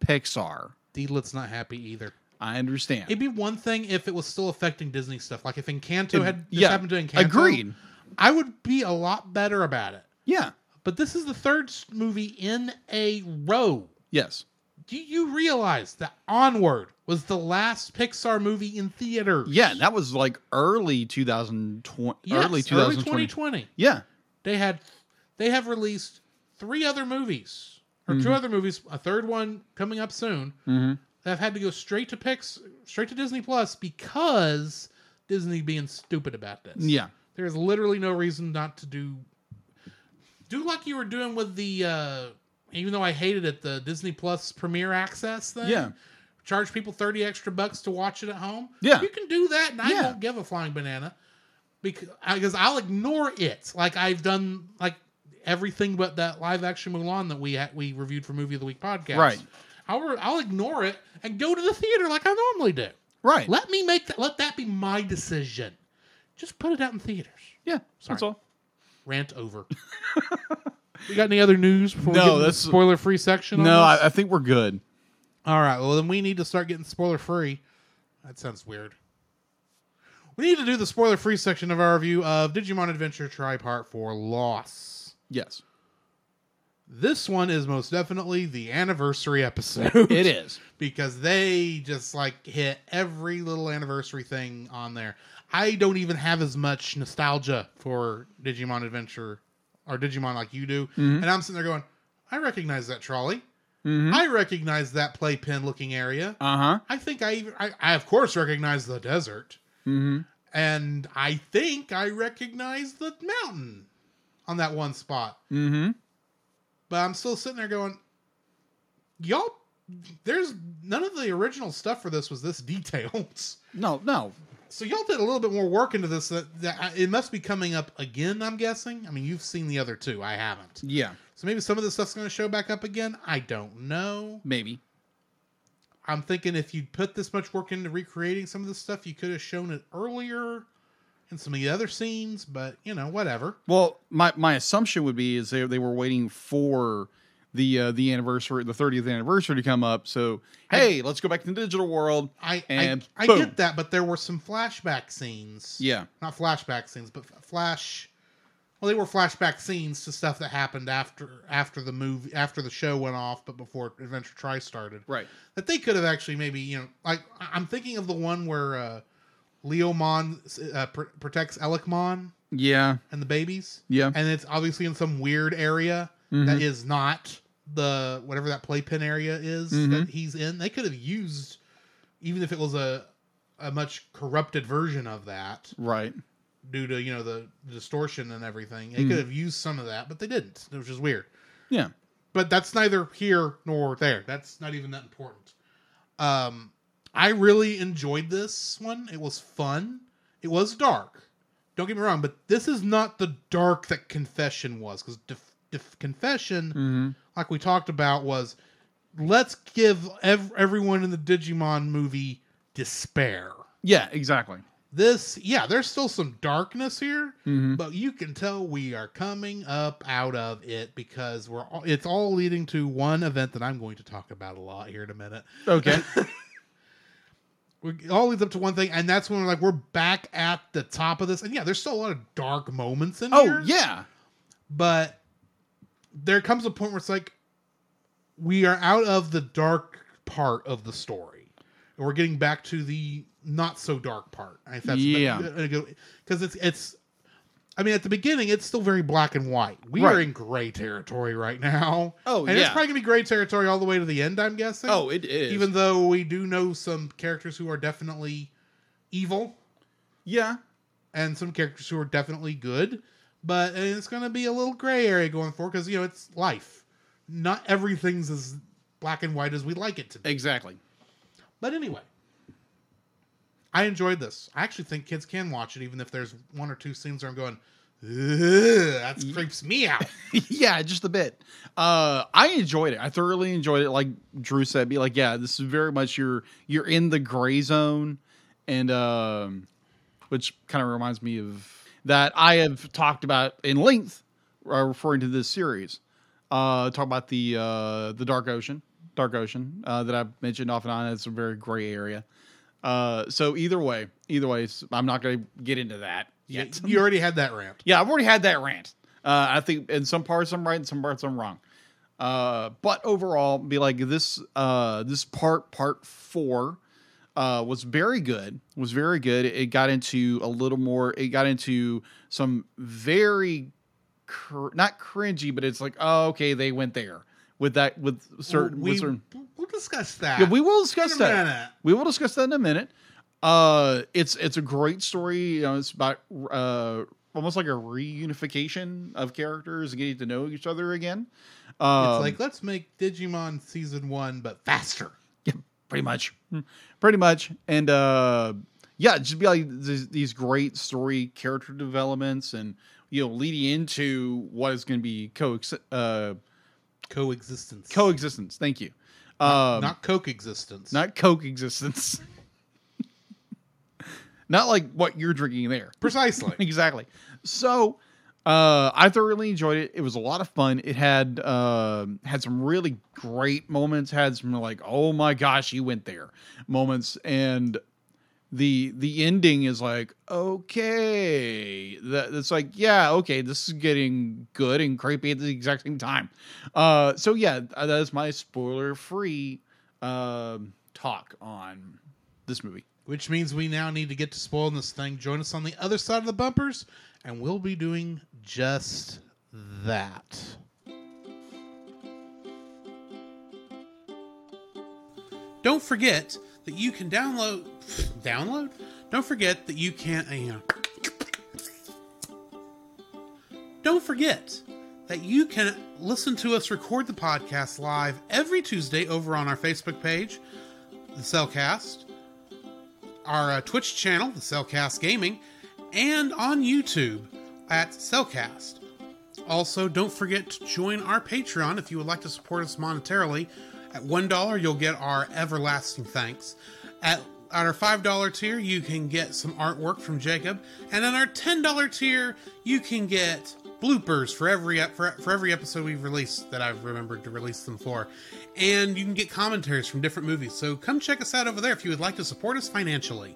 Pixar? Deedlet's not happy either. I understand. It'd be one thing if it was still affecting Disney stuff. Like if Encanto It- had this yeah, happened to Encanto. agreed. I would be a lot better about it. yeah. But this is the third movie in a row. Yes. Do you realize that Onward was the last Pixar movie in theaters? Yeah, that was like early 2020. Yes, early 2020. 2020. Yeah. They had they have released three other movies or two other movies, a third one coming up soon. Mm-hmm. That have had to go straight to Pix, straight to Disney Plus because Disney being stupid about this. Yeah. There's literally no reason not to do do like you were doing with the uh even though I hated it, the Disney Plus Premiere Access thing. Yeah. Charge people 30 extra bucks to watch it at home. Yeah. You can do that and I Yeah. won't give a flying banana because because I'll ignore it like I've done like everything but that live action Mulan that we had, we reviewed for movie of the week podcast. Right. I'll re- I'll ignore it and go to the theater like I normally do. Right. Let me make that. Let that be my decision. Just put it out in theaters. yeah. That's all. Rant over. (laughs) we got any other news before No, we get into the that's- spoiler free section? on No, this? I, I think we're good. All right. Well, then we need to start getting spoiler free. That sounds weird. We need to do the spoiler free section of our review of Digimon Adventure Tri Part 4 Loss. Yes. This one is most definitely the anniversary episode. (laughs) It is. (laughs) because they just like hit every little anniversary thing on there. I don't even have as much nostalgia for Digimon Adventure or Digimon like you do. Mm-hmm. And I'm sitting there going, I recognize that trolley. Mm-hmm. I recognize that playpen looking area. Uh huh. I think I even, I, I of course recognize the desert. Mm-hmm. And I think I recognize the mountain on that one spot. Mm-hmm. But I'm still sitting there going, y'all, there's none of the original stuff for this was this detailed. (laughs) No, no. So y'all did a little bit more work into this. That, that it must be coming up again. I'm guessing. I mean, you've seen the other two. I haven't. Yeah. So maybe some of this stuff's going to show back up again. I don't know. Maybe. I'm thinking if you'd put this much work into recreating some of this stuff, you could have shown it earlier in some of the other scenes. But you know, whatever. Well, my, my assumption would be is they, they were waiting for the uh, the anniversary, the 30th anniversary to come up. So hey, let's go back to the digital world. I And I, I get that, but there were some flashback scenes. Yeah. not flashback scenes, but flash. Well, they were flashback scenes to stuff that happened after after the movie after the show went off, but before Adventure Tri started. Right. That they could have actually maybe you know like I'm thinking of the one where uh, Leomon uh, pr- protects Elecmon Yeah. and the babies, Yeah. and it's obviously in some weird area Mhm. that is not the whatever that playpen area is Mhm. that he's in. They could have used even if it was a a much corrupted version of that Right. Due to you know the distortion and everything. They Mhm. could have used some of that, but they didn't, which is weird. Yeah. But that's neither here nor there. That's not even that important. Um, I really enjoyed this one. It was fun. It was dark. Don't get me wrong, but this is not the dark that Confession was because def- def- Confession, Mm-hmm. like we talked about, was let's give ev- everyone in the Digimon movie despair. Yeah. Exactly. This, yeah, there's still some darkness here, Mm-hmm. but you can tell we are coming up out of it because we're all, it's all leading to one event that I'm going to talk about a lot here in a minute. Okay. (laughs) We it all leads up to one thing, and that's when we're like we're back at the top of this. And yeah, there's still a lot of dark moments in here. oh yeah. but there comes a point where it's like we are out of the dark part of the story, and we're getting back to the not so dark part. If that's Yeah. because it's it's. I mean, at the beginning, it's still very black and white. We Right. are in gray territory right now. Oh, and it's probably gonna be gray territory all the way to the end. I'm guessing. Oh, it is. even though we do know some characters who are definitely evil yeah. and some characters who are definitely good, but it's going to be a little gray area going forward because you know it's life. Not everything's as black and white as we like it to be. Exactly. But anyway, I enjoyed this. I actually think kids can watch it, even if there's one or two scenes where I'm going, that creeps me out. (laughs) yeah, just a bit. Uh, I enjoyed it. I thoroughly enjoyed it. Like Drew said, be like, yeah, this is very much you're you're in the gray zone, and um, which kind of reminds me of that I have talked about in length, uh, referring to this series. Uh, talk about the uh the dark ocean, dark ocean uh, that I've mentioned off and on. It's a very gray area. Uh, so either way, either way, I'm not going to get into that yet. you already had that rant. Yeah, I've already had that rant. Uh, I think in some parts I'm right, in some parts I'm wrong. Uh, but overall, be like this. Uh, this part, part four, uh, was very good. Was very good. It got into a little more. It got into some very, cr- not cringy, but it's like, oh, okay, they went there with that with certain. we, with certain we'll discuss that. yeah, we will in discuss a that. minute. We will discuss that in a minute. Uh, it's it's a great story. You know, it's about uh almost like a reunification of characters and getting to know each other again. Um, It's like let's make Digimon season one, but faster. yeah, pretty much, pretty much, and uh, yeah, just be like these, these great story character developments and you know leading into what is going to be co uh Coexistence. coexistence. Thank you. not, Um, not coke existence. not coke existence. not like what you're drinking there. precisely. (laughs) exactly. So uh I thoroughly enjoyed it. It was a lot of fun. It had uh, had some really great moments, had some like, oh my gosh, you went there moments and the the ending is like okay that it's like yeah okay this is getting good and creepy at the exact same time uh so yeah that is my spoiler free um talk on this movie Which means we now need to get to spoiling this thing. Join us on the other side of the bumpers, and we'll be doing just that. Don't forget that you can download. Download? Don't forget that you can. Uh, don't forget that you can listen to us record the podcast live every Tuesday over on our Facebook page, the Cel Cast, our uh, Twitch channel, the Cel Cast Gaming, and on YouTube at Cel Cast. Also, don't forget to join our Patreon if you would like to support us monetarily. At $1, you'll get our everlasting thanks. At, our $5 tier, you can get some artwork from Jacob. And at our $10 tier, you can get bloopers for every for, for every episode we've released that I've remembered to release them for. And you can get commentaries from different movies. So come check us out over there if you would like to support us financially.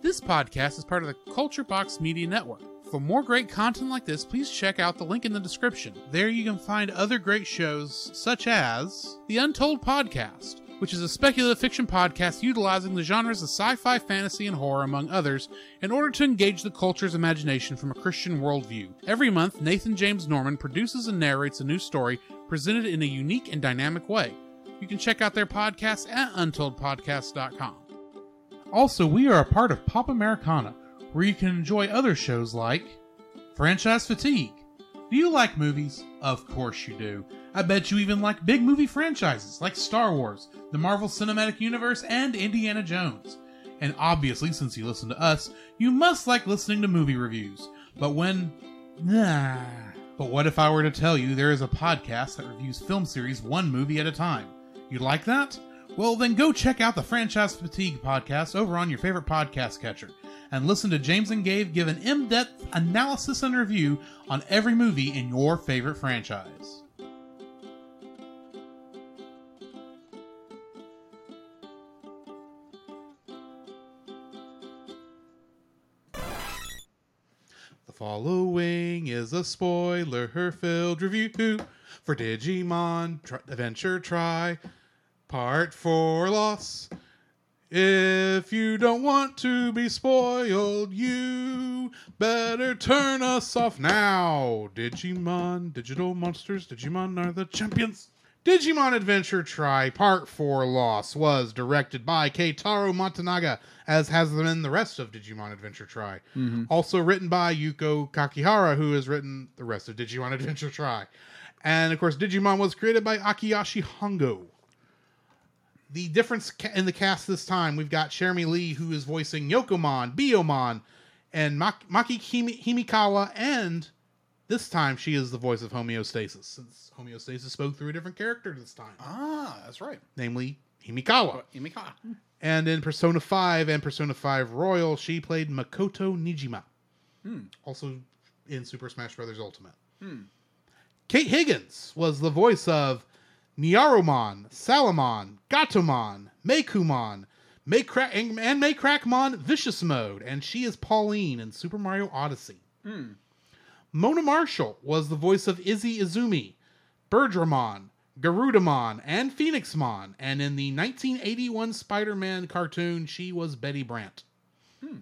This podcast is part of the Culture Box Media Network. For more great content like this, please check out the link in the description. There you can find other great shows, such as The Untold Podcast, which is a speculative fiction podcast utilizing the genres of sci fi, fantasy, and horror, among others, in order to engage the culture's imagination from a Christian worldview. Every month, Nathan James Norman produces and narrates a new story presented in a unique and dynamic way. You can check out their podcast at untoldpodcast.com. Also, we are a part of Pop Americana, where you can enjoy other shows like Franchise Fatigue. Do you like movies? Of course you do. I bet you even like big movie franchises like Star Wars, the Marvel Cinematic Universe, and Indiana Jones. And obviously, since you listen to us, you must like listening to movie reviews. But when. Nah. (sighs) But what if I were to tell you there is a podcast that reviews film series one movie at a time? You'd like that? Well, then go check out the Franchise Fatigue podcast over on your favorite podcast catcher and listen to James and Gabe give an in depth analysis and review on every movie in your favorite franchise. The following is a spoiler filled review for Digimon Tri- Adventure Tri Part 4 Loss. If you don't want to be spoiled, you better turn us off now. Digimon, digital monsters, Digimon are the champions. Digimon Adventure Tri Part 4 Loss was directed by Keitaro Motonaga, as has been the rest of Digimon Adventure Tri. Mm-hmm. Also written by Yuko Kakihara, who has written the rest of Digimon Adventure Tri. And of course, Digimon was created by Akiyoshi Hongo the difference in the cast this time, we've got Cherami Leigh, who is voicing Yokomon, Biyomon, and Mak- Maki Himekawa, and this time she is the voice of Homeostasis, since Homeostasis spoke through a different character this time, ah that's right namely Himekawa. Himekawa. Hmm. And in Persona 5 and Persona 5 Royal, she played Makoto Nijima. Hmm. Also in Super Smash Bros. Ultimate. Hmm. Kate Higgins was the voice of Nyaromon, Salamon, Gatomon, Meikumon, Maycra- and, and Meicrackmon Vicious Mode, and she is Pauline in Super Mario Odyssey. Hmm. Mona Marshall was the voice of Izzy Izumi, Birdramon, Garudamon, and Phoenixmon. And in the 1981 Spider Man cartoon, she was Betty Brant. Hmm.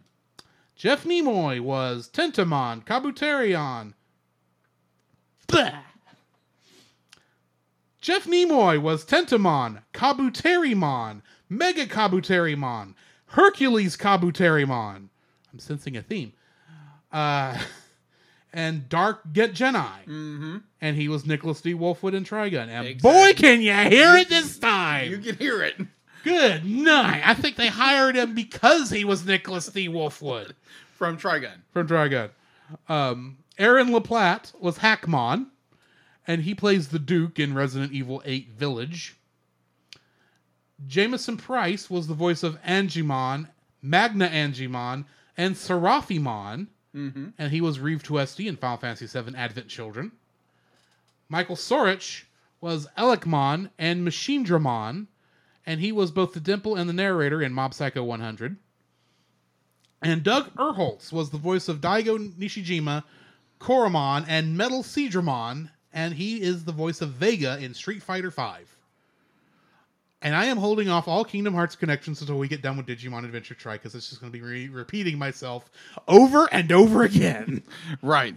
Jeff Nimoy was Tentomon, Kabuterimon. Blah. Jeff Nimoy was Tentomon, Kabuterimon, Mega Kabuterimon, Hercules Kabuterimon. I'm sensing a theme. Uh, (laughs) and Dark Get Jedi. Mm-hmm. And he was Nicholas D. Wolfwood and Trigun. And Exactly. boy, can you hear it this time! You can hear it Good night. I think they hired him because he was Nicholas D. Wolfwood (laughs) from Trigun. from Trigun. Um, Aaron LaPlante was Hackmon, and he plays the Duke in Resident Evil 8 Village. Jameson Price was the voice of Angemon, Magna Angemon, and Seraphimon, Mm-hmm. and he was Reeve Tuesti in Final Fantasy VII Advent Children. Michael Sorich was Elecmon and Machine Dramon, and he was both the dimple and the narrator in Mob Psycho 100. And Doug Erholtz was the voice of Daigo Nishijima, Koromon, and MetalSeadramon, and he is the voice of Vega in Street Fighter V. And I am holding off all Kingdom Hearts connections until we get done with Digimon Adventure Tri because it's just going to be re- repeating myself over and over again. (laughs) Right.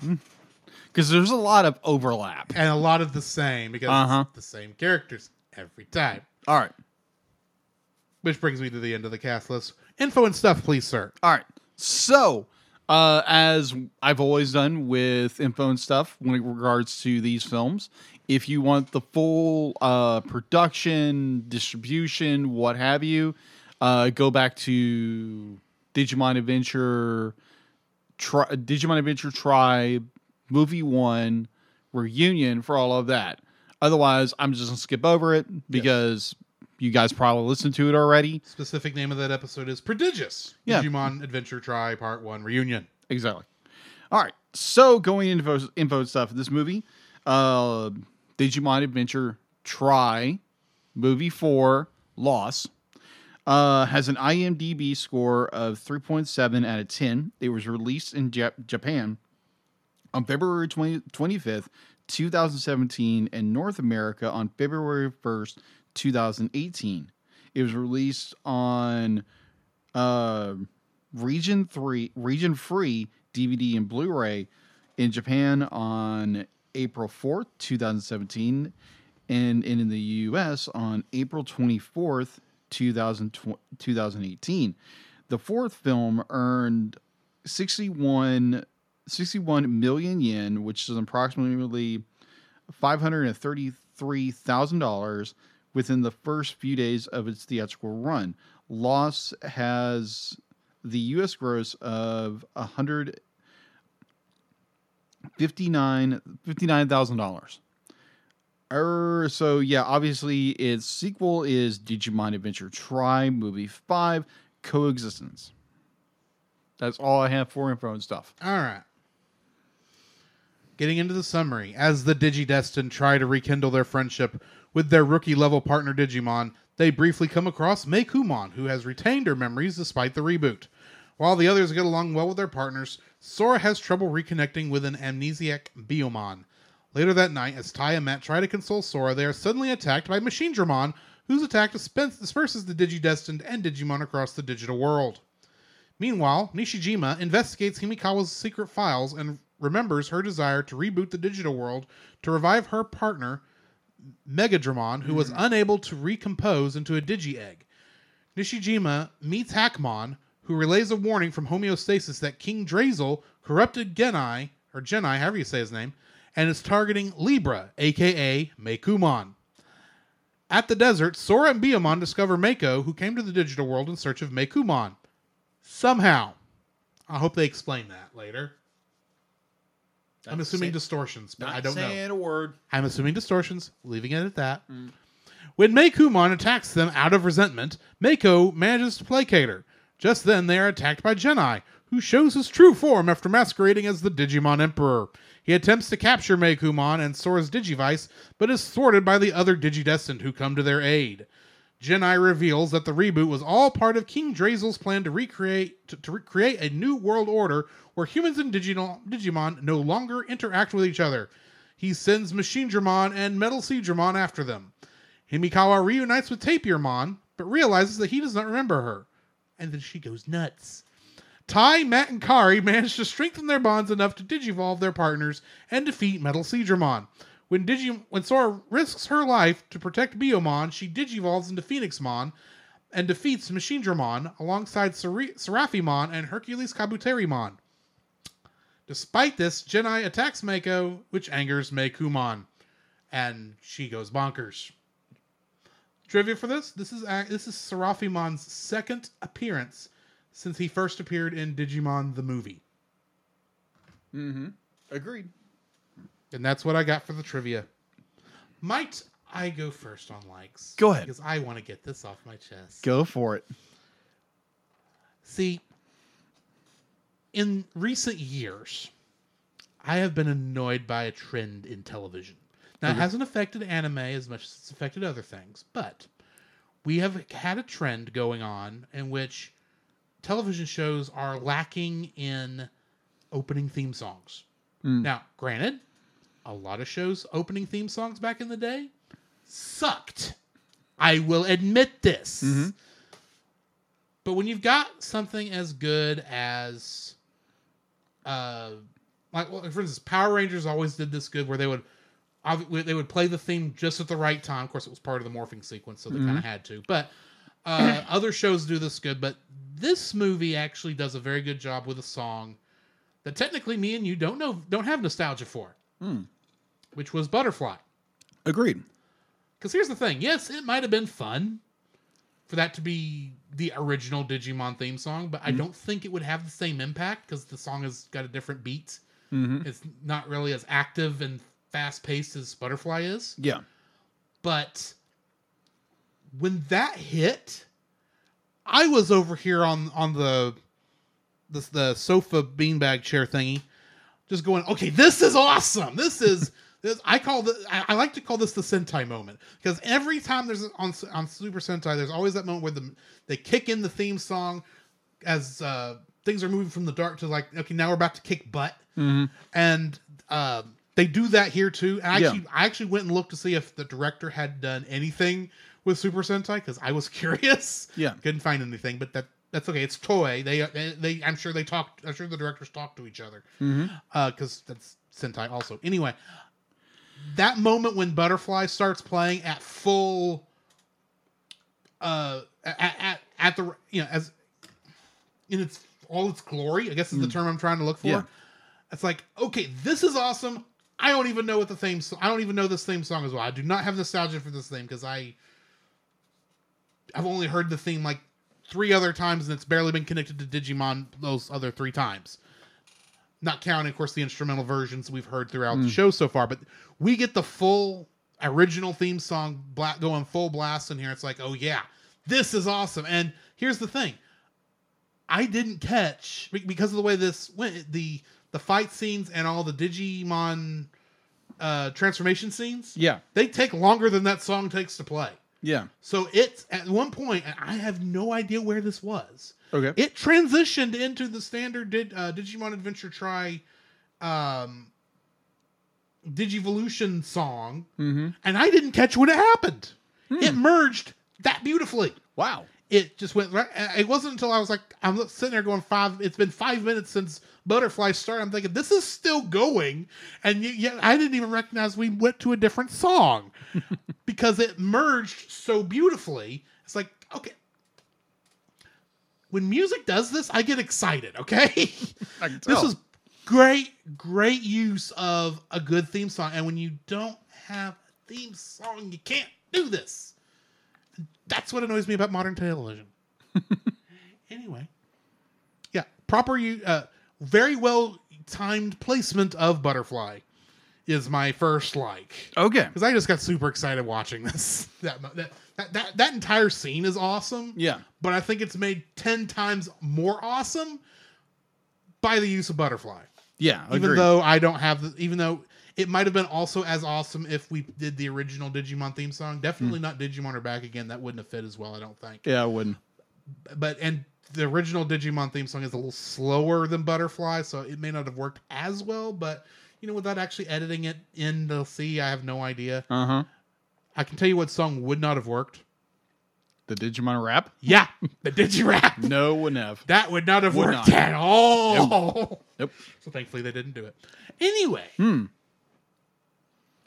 Because there's a lot of overlap. and a lot of the same because Uh-huh. it's the same characters every time. All right. Which brings me to the end of the cast list. Info and stuff, please, sir. All right. So, uh, as I've always done with info and stuff when it regards to these films, if you want the full uh, production, distribution, what have you, uh, go back to Digimon Adventure, tri- Digimon Adventure Tribe, Movie One, Reunion for all of that. Otherwise, I'm just gonna skip over it because you guys probably listened to it already. Specific name of that episode is Prodigious. Yeah. Digimon Adventure Tri Part 1 Reunion. Exactly. All right. So going into info, stuff, this movie, uh, Digimon Adventure Tri, movie four, Loss, uh, has an IMDb score of 3.7 out of 10. It was released in Jap- Japan on February 20, 25th, 2017, and North America on February 1st, 2018. It was released on uh, Region 3, Region Free DVD and Blu ray in Japan on April 4th, 2017, and, and in the US on April 24th, 2018. The fourth film earned 61, 61 million yen, which is approximately $533,000 within the first few days of its theatrical run. Loss has the US gross of a hundred fifty-nine fifty-nine thousand dollars. Er, so yeah, obviously its sequel is Digimon Adventure Tri Movie Five Coexistence. That's all I have for info and stuff. All right. Getting into the summary, as the Digidestined try to rekindle their friendship with their rookie level partner Digimon, they briefly come across Meikumon, who has retained her memories despite the reboot. While the others get along well with their partners, Sora has trouble reconnecting with an amnesiac Biyomon. Later that night, as Tai and Matt try to console Sora, they are suddenly attacked by Machine Dramon, whose attack disperses the Digidestined and Digimon across the digital world. Meanwhile, Nishijima investigates Himekawa's secret files and remembers her desire to reboot the digital world to revive her partner, Megadramon, who was mm-hmm. unable to recompose into a Digi-Egg. Nishijima meets Hackmon, who relays a warning from homeostasis that King Drasil corrupted Gennai, or Gennai, however you say his name, and is targeting Libra, aka Meikumon. At the desert, Sora and Biyomon discover Mako, who came to the digital world in search of Meikumon. Somehow. I hope they explain that later. I'm assuming distortions, but I don't know. a word. I'm assuming distortions, leaving it at that. Mm. When Meikumon attacks them out of resentment, Mako manages to placate her. Just then, they are attacked by Gennai, who shows his true form after masquerading as the Digimon Emperor. He attempts to capture Meikumon and Sora's Digivice, but is thwarted by the other Digidestined who come to their aid. Gennai reveals that the reboot was all part of King Drasil's plan to recreate to, to re- create a new world order where humans and Digimon, no longer interact with each other. he sends Machine Dramon and MetalSeadramon after them. Himekawa reunites with Tapirmon, but realizes that he does not remember her. And then she goes nuts. Tai, Matt, and Kari manage to strengthen their bonds enough to digivolve their partners and defeat MetalSeadramon. When Digi when Sora risks her life to protect Biyomon, she digivolves into Phoenixmon and defeats Machine Dramon alongside Seraphimon and Hercules Kabuterimon. Despite this, Gennai attacks Mako, which angers Meikumon, and she goes bonkers. Trivia for this: This is this is Seraphimon's second appearance since he first appeared in Digimon the movie, Mm-hmm. Agreed. And that's what I got for the trivia. Might I go first on likes? Go ahead. because I want to get this off my chest. Go for it. See, in recent years, I have been annoyed by a trend in television. Now, it hasn't affected anime as much as it's affected other things, but we have had a trend going on in which television shows are lacking in opening theme songs. Mm. Now, granted, a lot of shows' opening theme songs back in the day sucked. I will admit this. Mhm. But when you've got something as good as, uh, like well, for instance, Power Rangers always did this good, where they would, they would play the theme just at the right time. Of course, it was part of the morphing sequence, so they kind of had to. But uh, other shows do this good, but this movie actually does a very good job with a song that technically me and you don't know, don't have nostalgia for, Hmm. Which was Butterfly. Agreed. Because here's the thing: yes, it might have been fun for that to be the original Digimon theme song, but I Mm-hmm. don't think it would have the same impact because the song has got a different beat. Mm-hmm. It's not really as active and fast paced as Butterfly is. Yeah. But when that hit, I was over here on on the the, the sofa beanbag chair thingy, just going, okay, this is awesome. This is this. I call the I, I like to call this the Sentai moment because every time there's on on Super Sentai, there's always that moment where the they kick in the theme song as uh, things are moving from the dark to like, okay, now we're about to kick butt Mm-hmm. and uh, they do that here too. And I Yeah. actually, I actually went and looked to see if the director had done anything with Super Sentai because I was (laughs) curious. Yeah. couldn't find anything, but that that's okay. It's Toei. They they, they I'm sure they talked. I'm sure the directors talk to each other Mm-hmm. because that's Sentai also. Anyway, that moment when Butterfly starts playing at full, uh, at at, at the you know as in its all its glory. I guess is the term I'm trying to look for. Yeah. It's like okay, this is awesome. I don't even know what the theme. so- I don't even know this theme song as well. I do not have nostalgia for this theme because I. I've only heard the theme like three other times, and it's barely been connected to Digimon those other three times not counting, of course, the instrumental versions we've heard throughout the show so far. But we get the full original theme song black going full blast in here. It's like, oh yeah, this is awesome. And here's the thing: I didn't catch because of the way this went. The the fight scenes and all the Digimon uh, transformation scenes, Yeah. they take longer than that song takes to play. Yeah. So it's at one point, and I have no idea where this was Okay. it transitioned into the standard did uh, Digimon Adventure Tri um Digivolution song, mm-hmm. and I didn't catch when it happened. It merged that beautifully. Wow. It just went right. uh, It wasn't until I was like, I'm sitting there going five. It's been five minutes since Butterfly started. I'm thinking this is still going, and yet I didn't even recognize we went to a different song (laughs) because it merged so beautifully. It's like okay, when music does this, I get excited. Okay, (laughs) this is great, great use of a good theme song. And when you don't have a theme song, you can't do this. That's what annoys me about modern television. (laughs) anyway, yeah, proper you, uh, very well timed placement of Butterfly is my first like okay. because I just got super excited watching this. (laughs) That that that that, that entire scene is awesome Yeah. but I think it's made 10 times more awesome by the use of butterfly. Yeah. Even agreed. though I don't have the, even though it might have been also as awesome if we did the original Digimon theme song. Definitely hmm. not Digimon or back again. That wouldn't have fit as well, I don't think. Yeah, I wouldn't. But, and the original Digimon theme song is a little slower than Butterfly, so it may not have worked as well, but, you know, without actually editing it in the C, I have no idea. Uh huh. I can tell you what song would not have worked. The Digimon rap? Yeah, the Digirap. (laughs) No, wouldn't have. That would not have Would worked not. at all. (laughs) Nope. So thankfully they didn't do it. Anyway, Hmm.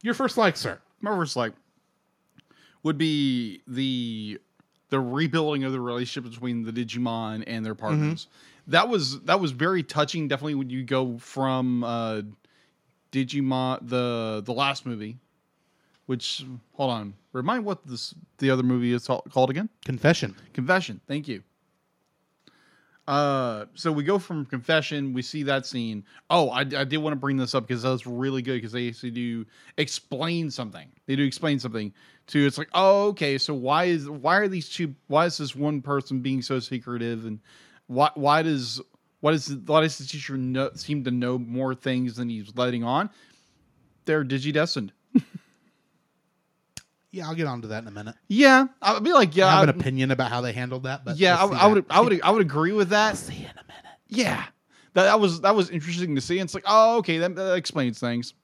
your first like, sir. My first like would be the the rebuilding of the relationship between the Digimon and their partners. That was that was very touching. Definitely when you go from uh, Digimon the the last movie, which hold on, remind what this the other movie is called called again. Confession. Confession. Thank you. Uh, so we go from confession. We see that scene. Oh, I, I did want to bring this up because that was really good because they actually do explain something. They do explain something to. It's like, oh, okay. So why is why are these two? Why is this one person being so secretive and why why does why does why does the teacher know, seem to know more things than he's letting on? They're digidestined. (laughs) Yeah, I'll get on to that in a minute. Yeah, I'd be like, yeah, I have an opinion about how they handled that, but yeah. I, I would. I would, I would agree with that. see you in a minute. Yeah, that, that was that was interesting to see. And it's like, oh, okay, that, that explains things.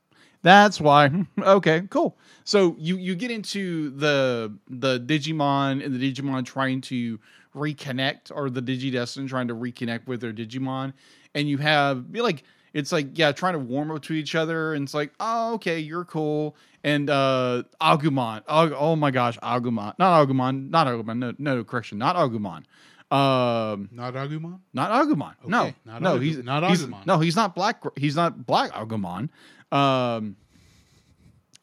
That's why. (laughs) okay, cool. So you you get into the the Digimon and the Digimon trying to reconnect, or the Digidestin trying to reconnect with their Digimon, and you have be like it's like yeah, trying to warm up to each other, and it's like, oh, okay, you're cool. And uh Agumon, oh, oh my gosh, Agumon, not Agumon, not Agumon, no, no, correction, not Agumon. Um, Not Agumon? not Agumon. no, not no, he's not he's- Agumon. No, he's not black. He's not black Agumon. Um,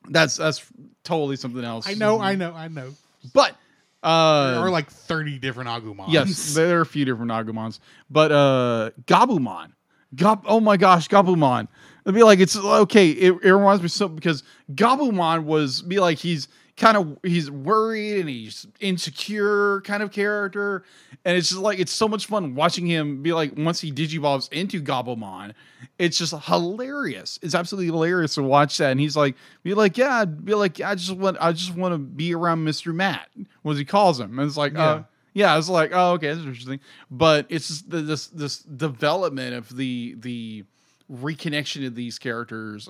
that's that's totally something else. I know, I know, I know. but There uh, are like 30 different Agumons. yes, (laughs) there are a few different Agumons. But uh, Gabumon, Gab. Oh my gosh, Gabumon. It'd be like it's okay. It, it reminds me so because Gabumon was be like he's kind of he's worried and he's insecure kind of character, and it's just like it's so much fun watching him be like once he digivolves into Gabumon, it's just hilarious. It's absolutely hilarious to watch that, and he's like be like yeah, I'd be like I just want I just want to be around Mister Matt, what he calls him, and it's like Yeah. uh, yeah, I was like, oh, okay, that's interesting. But it's just the, this this development of the the reconnection of these characters.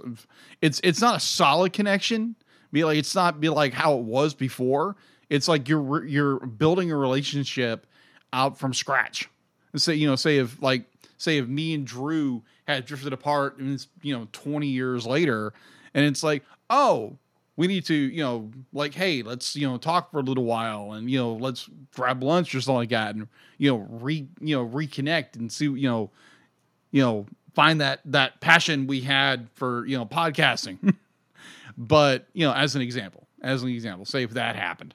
It's it's not a solid connection. Be like it's not be like how it was before. It's like you're you're building a relationship out from scratch. Say you know say if like say if me and Drew had drifted apart and it's you know 20 years later and it's like oh we need to you know like hey let's you know talk for a little while and you know let's grab lunch or something like that and you know re you know reconnect and see you know you know find that that passion we had for you know podcasting but you know as an example as an example say if that happened.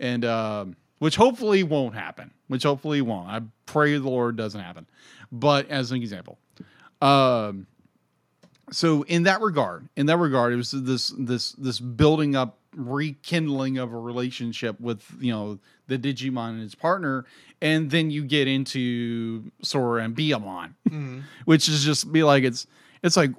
And um which hopefully won't happen which hopefully won't. I pray the lord doesn't happen. But as an example um so in that regard in that regard it was this this this building up rekindling of a relationship with you know the digimon and his partner. And then you get into sora and Biyomon, Mhm. which is just be like it's it's like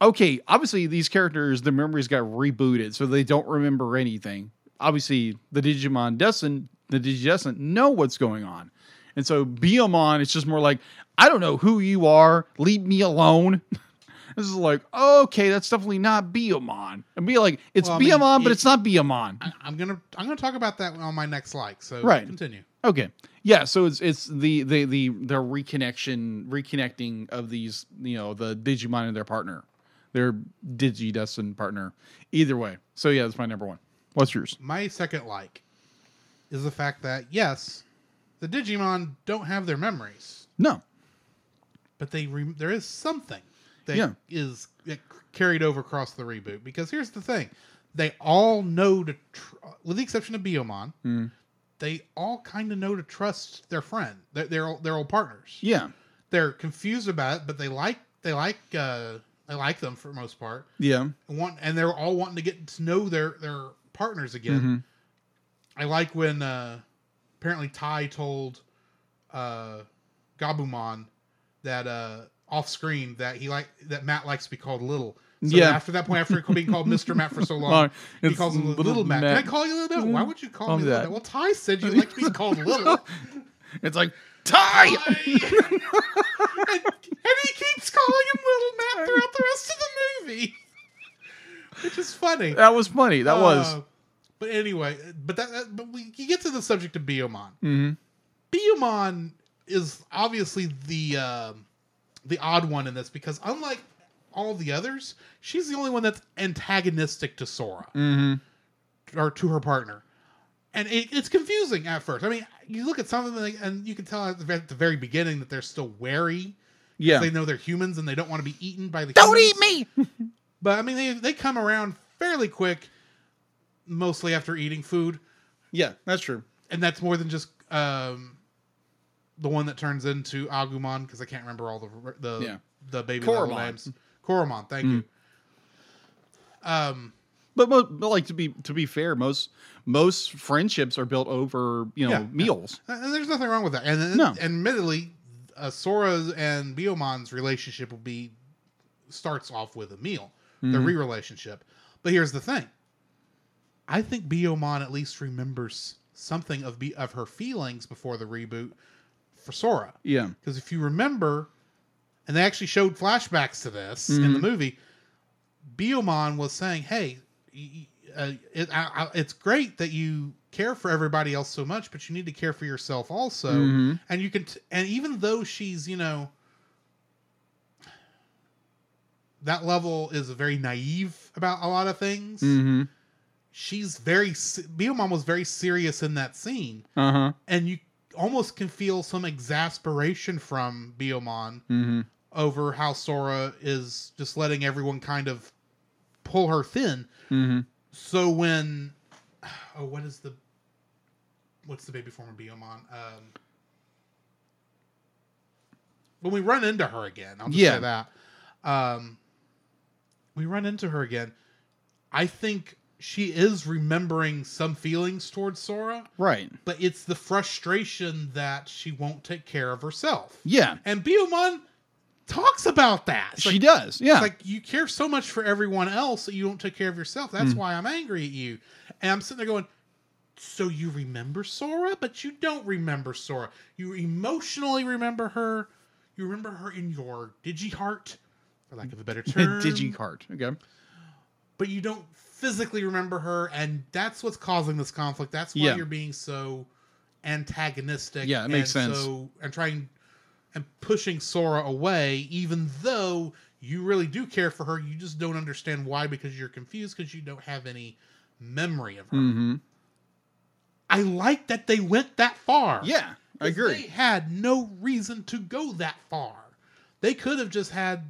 okay obviously these characters their memories got rebooted so they don't remember anything obviously the digimon doesn't, the digidestin know what's going on and so Biyomon, it's just more like i don't know who you are leave me alone (laughs) this is like okay that's definitely not Biyomon. and be like it's Well, I mean, Biyomon, but it- it's not Biyomon. I, I'm gonna I'm gonna talk about that on my next like. So Right. continue. Okay. Yeah, so it's it's the the the the reconnection reconnecting of these, you know, the Digimon and their partner. Their Digidestin partner. Either way. So yeah, that's my number one. What's yours? My second like is the fact that yes, the Digimon don't have their memories, No. but they re- there is something that Yeah. is that carried over across the reboot. Because here's the thing, they all know to, tr- with the exception of Biyomon, Mm. they all kind of know to trust their friend, their their old, their old partners. Yeah. They're confused about it, but they like they like uh, they like them for the most part. Yeah. and want and they're all wanting to get to know their their partners again. Mhm. I like when uh apparently Tai told uh Gabumon that uh off screen that he like that Matt likes to be called little. So Yeah. after that point, after (laughs) being called Mr. Matt for so long, he calls him Little little, Matt. Matt. Can I call you little Matt? Why would you call Call me that. Matt? Well, Tai said you (laughs) like to be called little. (laughs) It's like tie. (laughs) and, and he keeps calling him Little Matt throughout the rest of the movie, (laughs) which is funny. that was funny. That was. Uh, but anyway, but that, that- but we you get to the subject of Biyomon. Mhm. Biyomon is obviously the um the odd one in this because unlike all the others, she's the only one that's antagonistic to Sora Mhm. or to her partner. And it, it's confusing at first. I mean, you look at some of them like, and you can tell at the, at the very beginning that they're still wary. Yeah. They know they're humans and they don't want to be eaten by the Don't humans. eat me. (laughs) But I mean, they, they come around fairly quick, mostly after eating food. Yeah, that's true. and that's more than just um, the one that turns into Agumon because I can't remember all the the Yeah. the baby Koromon. names. Koromon, thank you. Um, But, but like to be to be fair, most most friendships are built over you know Yeah. meals. and there's nothing wrong with that. And, No. and admittedly, uh, Sora's and Biyomon's relationship will be starts off with a meal, the re relationship. But here's the thing: I think Biyomon at least remembers something of be- of her feelings before the reboot for Sora. Yeah. Because if you remember, and they actually showed flashbacks to this in the movie, Biyomon was saying, "Hey, y- uh, it, I, I, it's great that you care for everybody else so much, but you need to care for yourself also." Mhm. And you can, t- and even though she's, you know, that level is very naive about a lot of things. Mm-hmm. She's very se- Biyomon was very serious in that scene, Uh huh. and you almost can feel some exasperation from Biyomon Mm-hmm. over how Sora is just letting everyone kind of pull her thin. Mm-hmm. So when (sighs) oh, what is the what's the baby form of Biyomon? Um, when we run into her again, I'll just Yeah. say that. Um, we run into her again. I think she is remembering some feelings towards Sora, Right. but it's the frustration that she won't take care of herself. Yeah. And Biyomon talks about that. It's she like, does. Yeah. it's like you care so much for everyone else that you don't take care of yourself. That's hmm. why I'm angry at you. And I'm sitting there going, so you remember Sora, but you don't remember Sora. You emotionally remember her. You remember her in your digi heart, for lack of a better (laughs) term. Digicart. Okay. But you don't physically remember her, and that's what's causing this conflict. That's why Yeah. you're being so antagonistic. Yeah, it makes and sense. So and trying and pushing Sora away, even though you really do care for her, you just don't understand why because you're confused because you don't have any memory of her. Mm-hmm. I like that they went that far. Yeah. I agree. They had no reason to go that far. They could have just had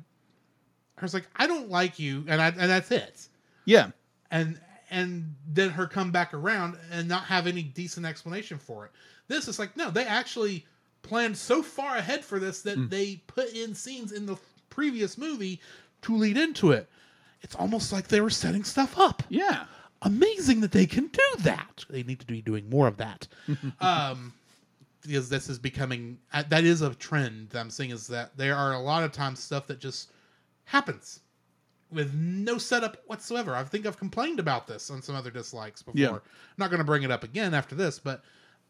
her's like, I don't like you, and I and that's it. Yeah. And and then her come back around and not have any decent explanation for it. This is like, no, they actually planned so far ahead for this that Hmm. they put in scenes in the previous movie to lead into it. It's almost like they were setting stuff up Yeah. amazing that they can do that. They need to be doing more of that. (laughs) um, because this is becoming uh, that is a trend that I'm seeing is that there are a lot of times stuff that just happens with no setup whatsoever. I think I've complained about this on some other dislikes before. Yeah. I'm not going to bring it up again after this, but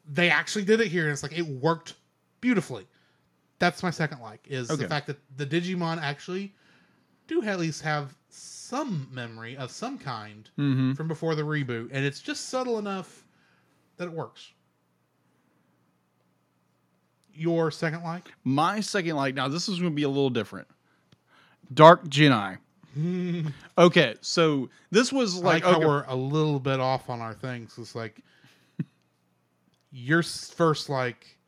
they actually did it here, and it's like it worked beautifully. That's my second like is Okay. the fact that the Digimon actually do at least have some memory of some kind Mm-hmm. from before the reboot, and it's just subtle enough that it works. Your second like? My second like now this is going to be a little different. Dark Gennai. (laughs) Okay, so this was Like, like okay, we're a little bit off on our things. It's like your first like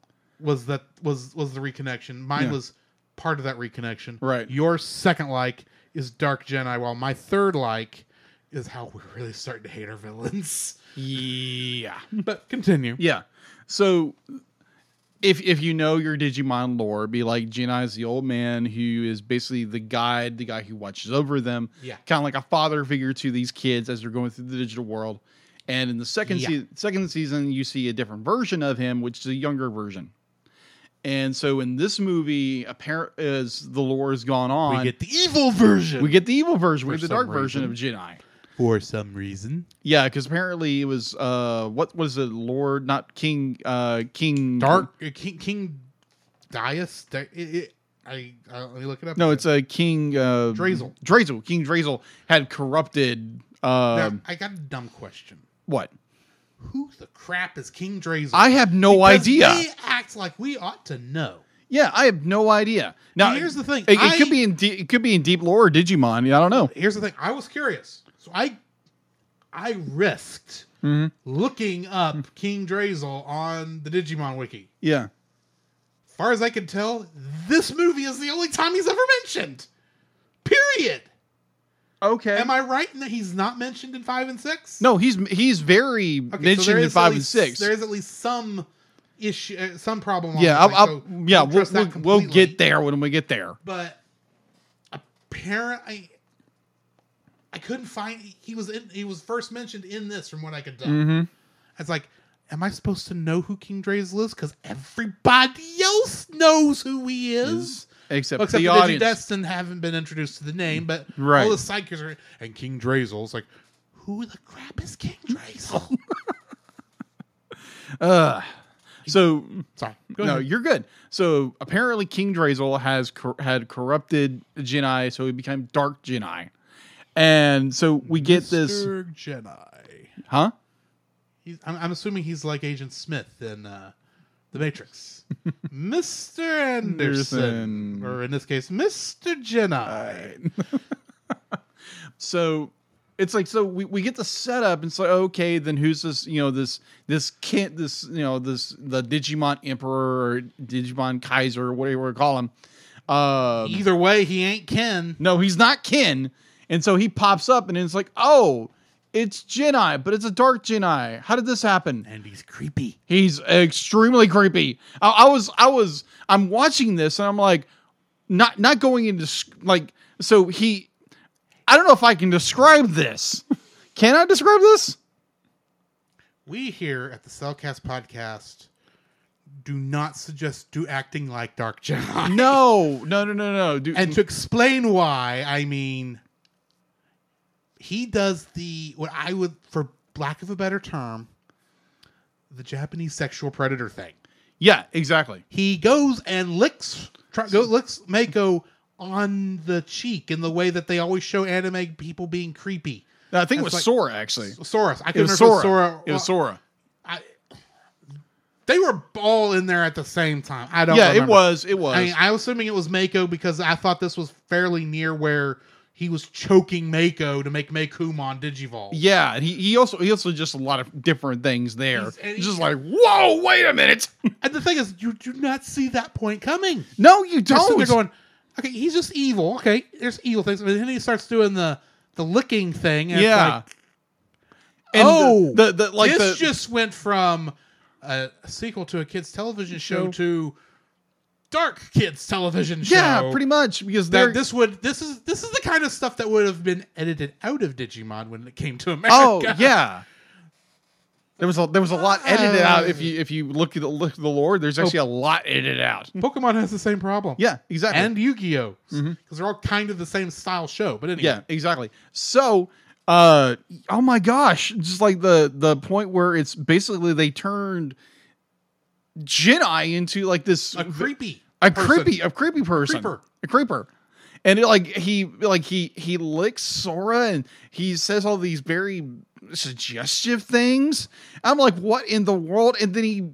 was that was was the reconnection. Mine Yeah. was part of that reconnection. Right. Your second like is Dark Gennai, while my third like is how we're really starting to hate our villains. yeah. But continue. Yeah. So if if you know your Digimon lore, be like Gennai is the old man who is basically the guide, the guy who watches over them. Yeah. Kind of like a father figure to these kids as they're going through the digital world. And in the second Yeah. se- second season, you see a different version of him, which is a younger version. And so in this movie, apparent as the lore has gone on, We get the evil version. we get the evil version, we get the dark version of reason. Gennai. for some reason. Yeah, because apparently it was uh, what was it, Lord, not King, uh, King Dark uh, King King Dias. Di- it, it, I, I let me look it up. No, it's a King uh, Drasil. Drasil. King Drasil had corrupted. Uh, Now, I got a dumb question. what? Who the crap is King Drasil? I have no Because idea. They act like we ought to know. Yeah, I have no idea. Now Here's the thing, It, it I- could be in de- it could be in deep lore or Digimon. I don't know. Here's the thing. I was curious, so I I risked Mm-hmm. looking up King Drasil on the Digimon wiki. Yeah. As far as I can tell, this movie is the only time he's ever mentioned. Period. Okay. Am I right in that he's not mentioned in five and six? no, he's he's very Okay, mentioned there in is five and six. There is at least some issue, uh, some problem. Yeah, I'll, I'll, so yeah, we'll we'll, we'll, get there when we get there. But apparently, I couldn't find. He was in. He was first mentioned in this, from what I could tell. Mhm. It's like, am I supposed to know who King Drasil is? Because everybody else knows who he is. Except, Well, except the the, audience. Haven't been introduced to the name, but Right. all the sidekicks are and King Drasil's like, who the crap is King (laughs) Drasil? (laughs) Ugh. So Sorry, go no, ahead. you're good. So apparently, King Drasil has cor- had corrupted Gennai, so he became Dark Gennai, and so we get this, Mr. Gennai. huh? He's, I'm, I'm assuming he's like Agent Smith in uh, The Matrix. (laughs) Mr. Anderson. Anderson. Or in this case, Mr. Gennai. (laughs) So it's like so we, we get the setup and it's like okay then who's this you know this this kid this you know this the Digimon Emperor or Digimon Kaiser or whatever we call him. Uh, Either way, he ain't Ken. no, he's not Ken, and so he pops up and it's like oh. It's Gennai, but it's a dark Gennai. How did this happen? And he's creepy. He's extremely creepy. I, I was, I was, I'm watching this and I'm like, not, not going into like, so he, I don't know if I can describe this. (laughs) Can I describe this? We here at the Cel Cast podcast do not suggest do acting like Dark Gennai. No, (laughs) no, no, no, no. Dude, And to explain why, I mean, he does the what I would, for lack of a better term, the Japanese sexual predator thing. yeah, exactly. He goes and licks, try, go, licks Mako on the cheek in the way that they always show anime people being creepy. I think it was like- Sora actually. Soros, I It was remember Sora. Sora. It was Sora. I, they were all in there at the same time. I don't. Yeah, it was. It was. I mean, I was assuming it was Mako because I thought this was fairly near where he was choking Mako to make Makumon Digivolve. yeah, and he, he also he also just a lot of different things there. He's- and It's just like, whoa, wait a minute. (laughs) And the thing is, you do not see that point coming. no, you don't. there going, okay, he's just evil. Okay, there's evil things. But then he starts doing the the licking thing. And yeah. Like, And oh, the, the, the like this the just went from a sequel to a kids television show Show. to dark kids television show. yeah, pretty much because that this would this is this is the kind of stuff that would have been edited out of Digimon when it came to America. Oh yeah. (laughs) There was a there was a lot edited out. If you if you look at the look at the lore, there's actually a lot edited out. Pokemon has the same problem. Yeah, exactly. and Yu-Gi-Oh because they're all kind of the same style show. But anyway, yeah, exactly. So, uh, oh my gosh, just like the the point where it's basically they turned Gennai into like this a creepy, a person. creepy a creepy person Creeper. a creeper and it, like he like he he licks sora and he says all these very suggestive things i'm like what in the world and then he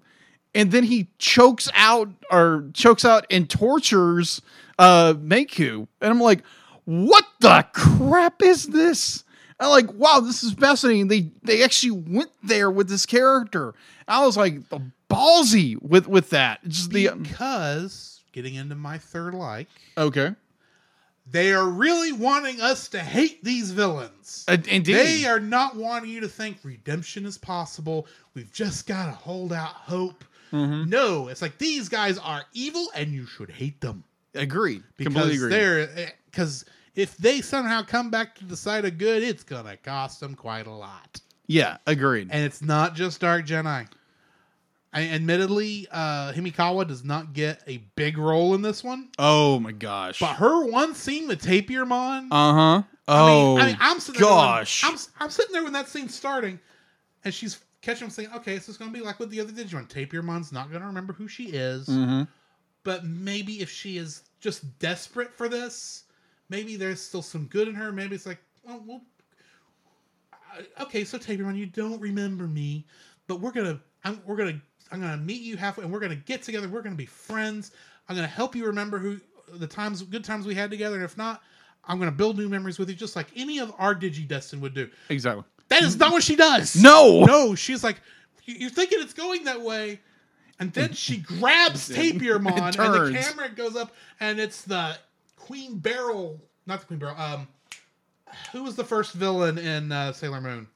and then he chokes out or chokes out and tortures uh Maku. and i'm like what the crap is this I'm like, wow, this is fascinating. They they actually went there with this character. I was like, ballsy with with that. Just the because getting into my third like, okay. they are really wanting us to hate these villains. Uh, indeed. They are not wanting you to think redemption is possible. We've just got to hold out hope. Mm-hmm. No, it's like these guys are evil and you should hate them Agreed. Completely because agreed. they're because if they somehow come back to the side of good, it's gonna cost them quite a lot. Yeah, agreed. And it's not just Dark Gennai. I, admittedly, uh, Himekawa does not get a big role in this one, Oh my gosh. but her one scene with Tapirmon. Uh huh. I mean- Oh I mean, I'm sitting there gosh. Going, I'm, I'm sitting there when that scene's starting, and she's catching him saying, "Okay, this is going to be like with the other Digimon. Tapirmon's not going to remember who she is, hmm but maybe if she is just desperate for this, maybe there's still some good in her. Maybe it's like, well, well okay, so Tapirmon, you don't remember me, but we're gonna, I'm, we're gonna, I'm gonna meet you halfway, and we're gonna get together. We're gonna be friends. I'm gonna help you remember who the times, good times we had together, and if not." I'm gonna build new memories with you, just like any of our DigiDestined would do. Exactly. That is not what she does. No. No, she's like, "You- you're thinking it's going that way. And then she (laughs) grabs Tapirmon, and the camera goes up, and it's the Queen Beryl, not the Queen Beryl. Um, who was the first villain in uh, Sailor Moon?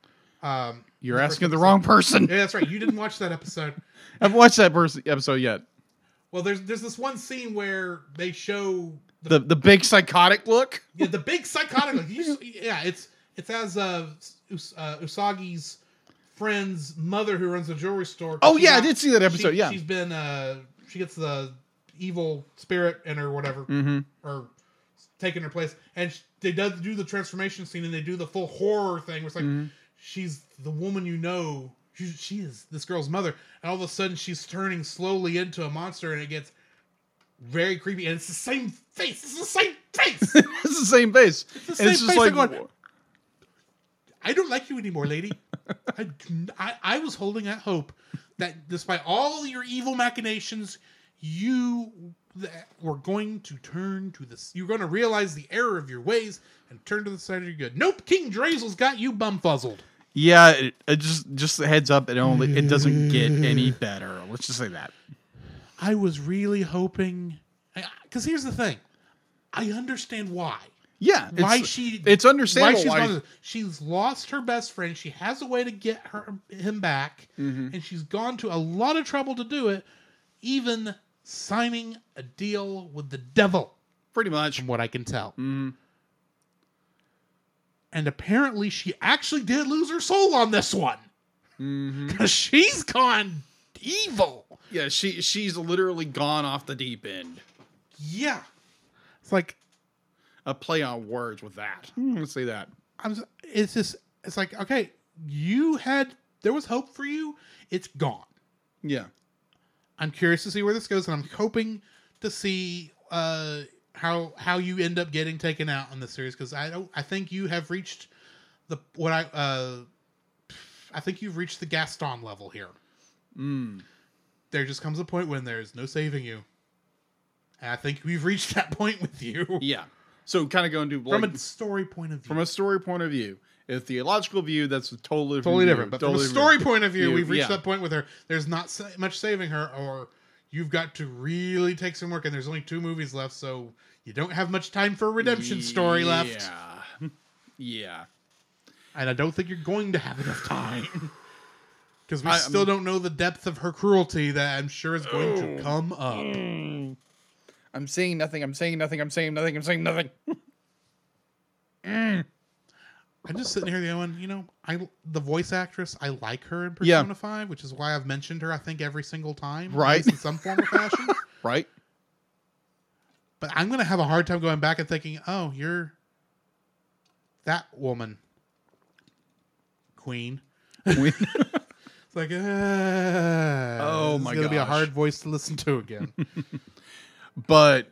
Um, You're the asking the episode. wrong person. Yeah, that's right. You didn't watch that episode. (laughs) I haven't watched that episode yet. Well, there's there's this one scene where they show The the big psychotic look. Yeah, the big psychotic. You, yeah, it's it's as uh, Us- uh, Usagi's friend's mother who runs a jewelry store. Oh, yeah, I did see that episode, she- yeah. she's been uh, she gets the evil spirit in her, whatever, Mm-hmm. or taking her place, and sh- they does do the transformation scene, and they do the full horror thing. Where it's like Mm-hmm. She's the woman you know. She, she is this girl's mother, and all of a sudden she's turning slowly into a monster, and it gets very creepy. And it's the same face. It's the same face. (laughs) it's the same face. It's the same it's just face. like going, I don't like you anymore, lady. (laughs) I, I, I was holding out hope that despite all your evil machinations, you were going to turn to this. You're going to realize the error of your ways and turn to the side of your good. Nope, King Drasil's got you bumfuzzled. Yeah, it, it just just a heads up. It only it doesn't get any (laughs) better. Let's just say that. I was really hoping, because here's the thing, I understand why. Yeah, it's, why she it's understandable she's, why- gone she's lost her best friend she has a way to get her him back Mm-hmm. and she's gone to a lot of trouble to do it even signing a deal with the devil pretty much. from what i can tell Mm-hmm. And apparently she actually did lose her soul on this one Mm-hmm. because she's gone evil Yeah, she she's literally gone off the deep end. yeah it's like A play on words with that. Hmm, Let's say that. i'm it's just it's like okay you had there was hope for you it's gone Yeah. I'm curious to see where this goes, and I'm hoping to see uh, how how you end up getting taken out in this series because I don't. I think you have reached the what I uh, I think you've reached the Gaston level here. Mm. There just comes a point when there's no saving you, and I think we've reached that point with you Yeah. So kind of going to do from like, a story point of view. from a story point of view. A theological view, that's totally different totally view. different, but Totally from a story different. point of view, view, we've reached yeah. that point with her. There's not much saving her, or you've got to really take some work. And there's only two movies left, so you don't have much time for a redemption story left. Yeah. (laughs) Yeah. And I don't think you're going to have enough time (laughs) because we I- still don't know the depth of her cruelty that I'm sure is going Oh. to come up. Mm. I'm saying nothing. I'm saying nothing. I'm saying nothing. I'm saying nothing. (laughs) I'm just sitting here going, you know, I the voice actress, I like her in Yeah. Persona Five, which is why I've mentioned her. I think every single time, Right. in some form or fashion. (laughs) Right? But I'm gonna have a hard time going back and thinking, oh, you're that woman, Queen. We- (laughs) It's like, uh, Oh my is gonna be a hard voice to listen to again. (laughs) but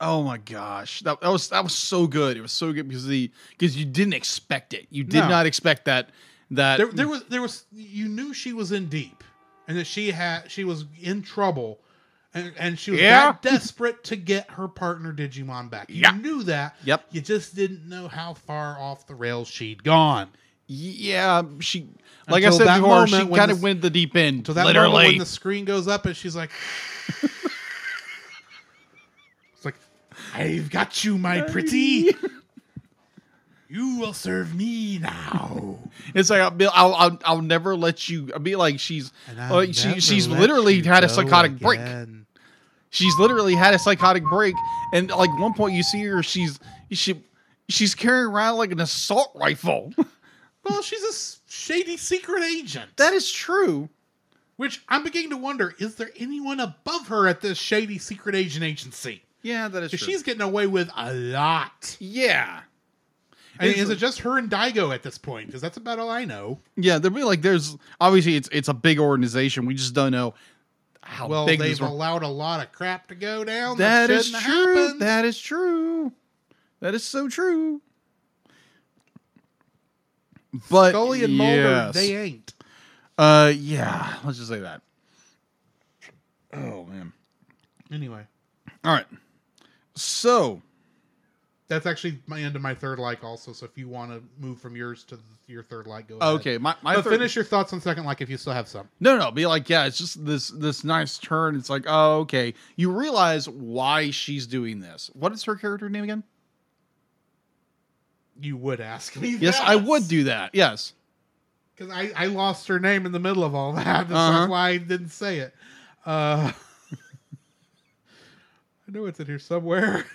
oh my gosh, that, that was that was so good. It was so good because the because you didn't expect it. You did No. not expect that that there, there was, there was, you knew she was in deep, and that she had, she was in trouble, and, and she was Yeah. that desperate to get her partner Digimon back. You Yeah. knew that. Yep. You just didn't know how far off the rails she'd gone. yeah she like Until I said before she kind of went the deep end. So that literally. moment when the screen goes up and she's like, I've got you, my pretty. You will serve me now. (laughs) It's like I'll, be, I'll, I'll I'll never let you. I'll be like she's And like oh, she she's literally had a go psychotic break. She's literally had a psychotic break, and like one point you see her, she's she she's carrying around like an assault rifle. (laughs) Well, she's a shady secret agent. that is true. Which I'm beginning to wonder: is there anyone above her at this shady secret agent agency? Yeah, that is true. She's getting away with a lot. yeah. I mean, is it just her and Daigo at this point? Because that's about all I know. Yeah, be like there's obviously it's it's a big organization. We just don't know how well, big they've allowed a lot of crap to go down. That That, is true. happen. That is true. That is so true. But Scully and Mulder, they ain't. uh yeah, let's just say that. Oh man. Anyway, All right. So, that's actually my end of my third like. Also, so if you want to move from yours to your third like, go ahead. okay, my my But third- finish your thoughts on second like if you still have some. No, no, be like, yeah, it's just this this nice turn. It's like, oh, okay. You realize why she's doing this. What is her character name again? You would ask me. Yes, I would do that. Yes. because I, I lost her name in the middle of all that. (laughs) That's, Uh-huh. that's why I didn't say it. Uh, I know it's in here somewhere.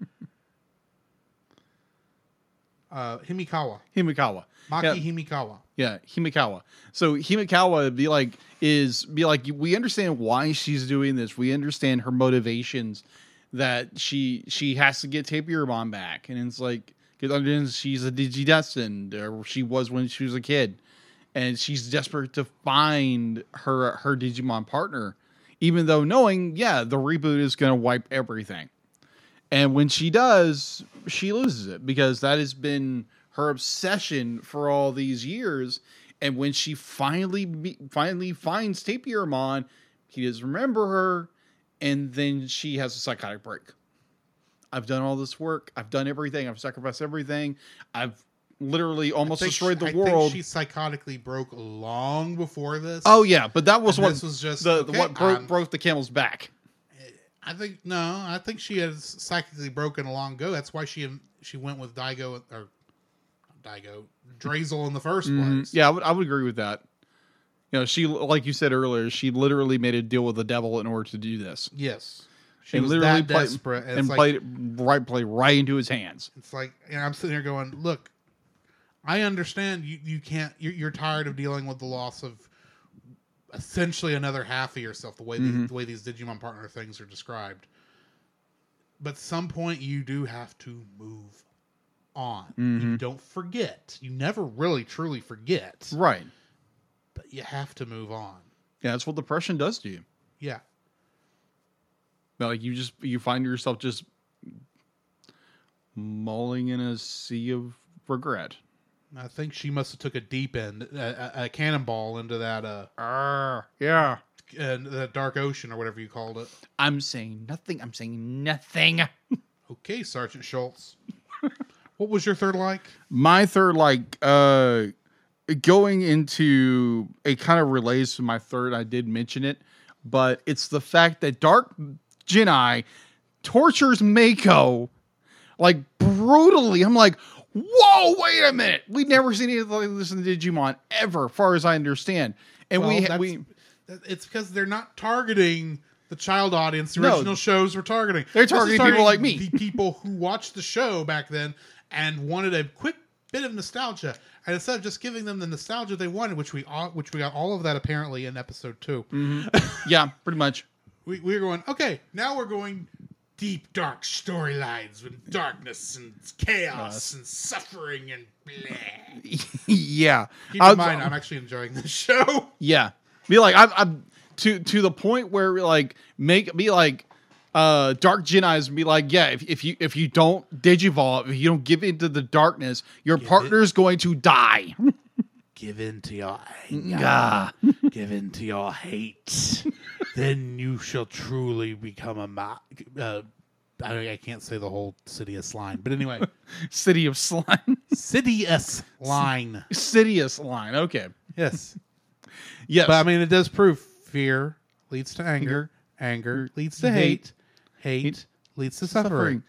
(laughs) uh, Himekawa, Himekawa. Maki Yeah. Himekawa. Yeah, Himekawa. So Himekawa be like is be like we understand why she's doing this. We understand her motivations that she she has to get Tapirmon back, and it's like because she's a digidestined, or she was when she was a kid, and she's desperate to find her her Digimon partner, even though knowing yeah the reboot is going to wipe everything. And when she does, she loses it because that has been her obsession for all these years. And when she finally finally finds Tapirmon, he doesn't remember her, and then she has a psychotic break. I've done all this work. I've done everything. I've sacrificed everything. I've literally almost destroyed she- the I think world. she psychotically broke long before this. Oh yeah, but that was what this was just, the, okay, what broke broke the camel's back. I think no. I think she has psychically broken a long ago. That's why she she went with Daigo or Daigo Drasil in the 1st Mhm. place. Yeah, I would, I would agree with that. You know, she like you said earlier, she literally made a deal with the devil in order to do this, Yes. She and was literally that played desperate, and, and like, played right play right into his hands. It's like, and I'm sitting here going, look, I understand you, you can't, you're, you're tired of dealing with the loss of essentially another half of yourself, the way Mhm. the, the way these Digimon partner things are described. But some point you do have to move on. You Mhm. don't forget. You never really truly forget, Right. but you have to move on. Yeah, that's what depression does to you. Yeah. Like you just you find yourself just mulling in a sea of regret. I think she must have took a deep end, a, a, a cannonball into that uh, Arr, yeah. uh, that dark ocean or whatever you called it. I'm saying nothing. I'm saying nothing. (laughs) Okay, Sergeant Schultz. what was your third like? my third like uh going into it kind of relates to my third i did mention it but it's the fact that dark Gennai tortures mako like brutally i'm like whoa wait a minute we've never seen anything like this in digimon ever far as i understand and Well, we we It's because they're not targeting the child audience the No. original shows were targeting. They're is targeting people like me. The people who watched the show back then and wanted a quick bit of nostalgia. And instead of just giving them the nostalgia they wanted, which we all, which we got all of that apparently in episode 2 mm-hmm. yeah pretty much we, (laughs) we were going, okay, now we're going deep, dark storylines with darkness and chaos and suffering and blah. (laughs) yeah Keep I'll- in mind, I'm actually enjoying this show. (laughs) Yeah, be like I'm, I'm to to the point where like make be like uh dark Gennai's and be like yeah if, if you if you don't digivolve if you don't give into the darkness your Give partner's going to die. Give in to your anger. (laughs) give in to your hate, then you shall truly become a ma- uh, I, I can't say the whole city of slime, but anyway, (laughs) City of slime, Sidious line. Sidious line. Okay, Yes, yes, but I mean it does prove fear leads to anger, anger leads to hate, hate. leads to suffering.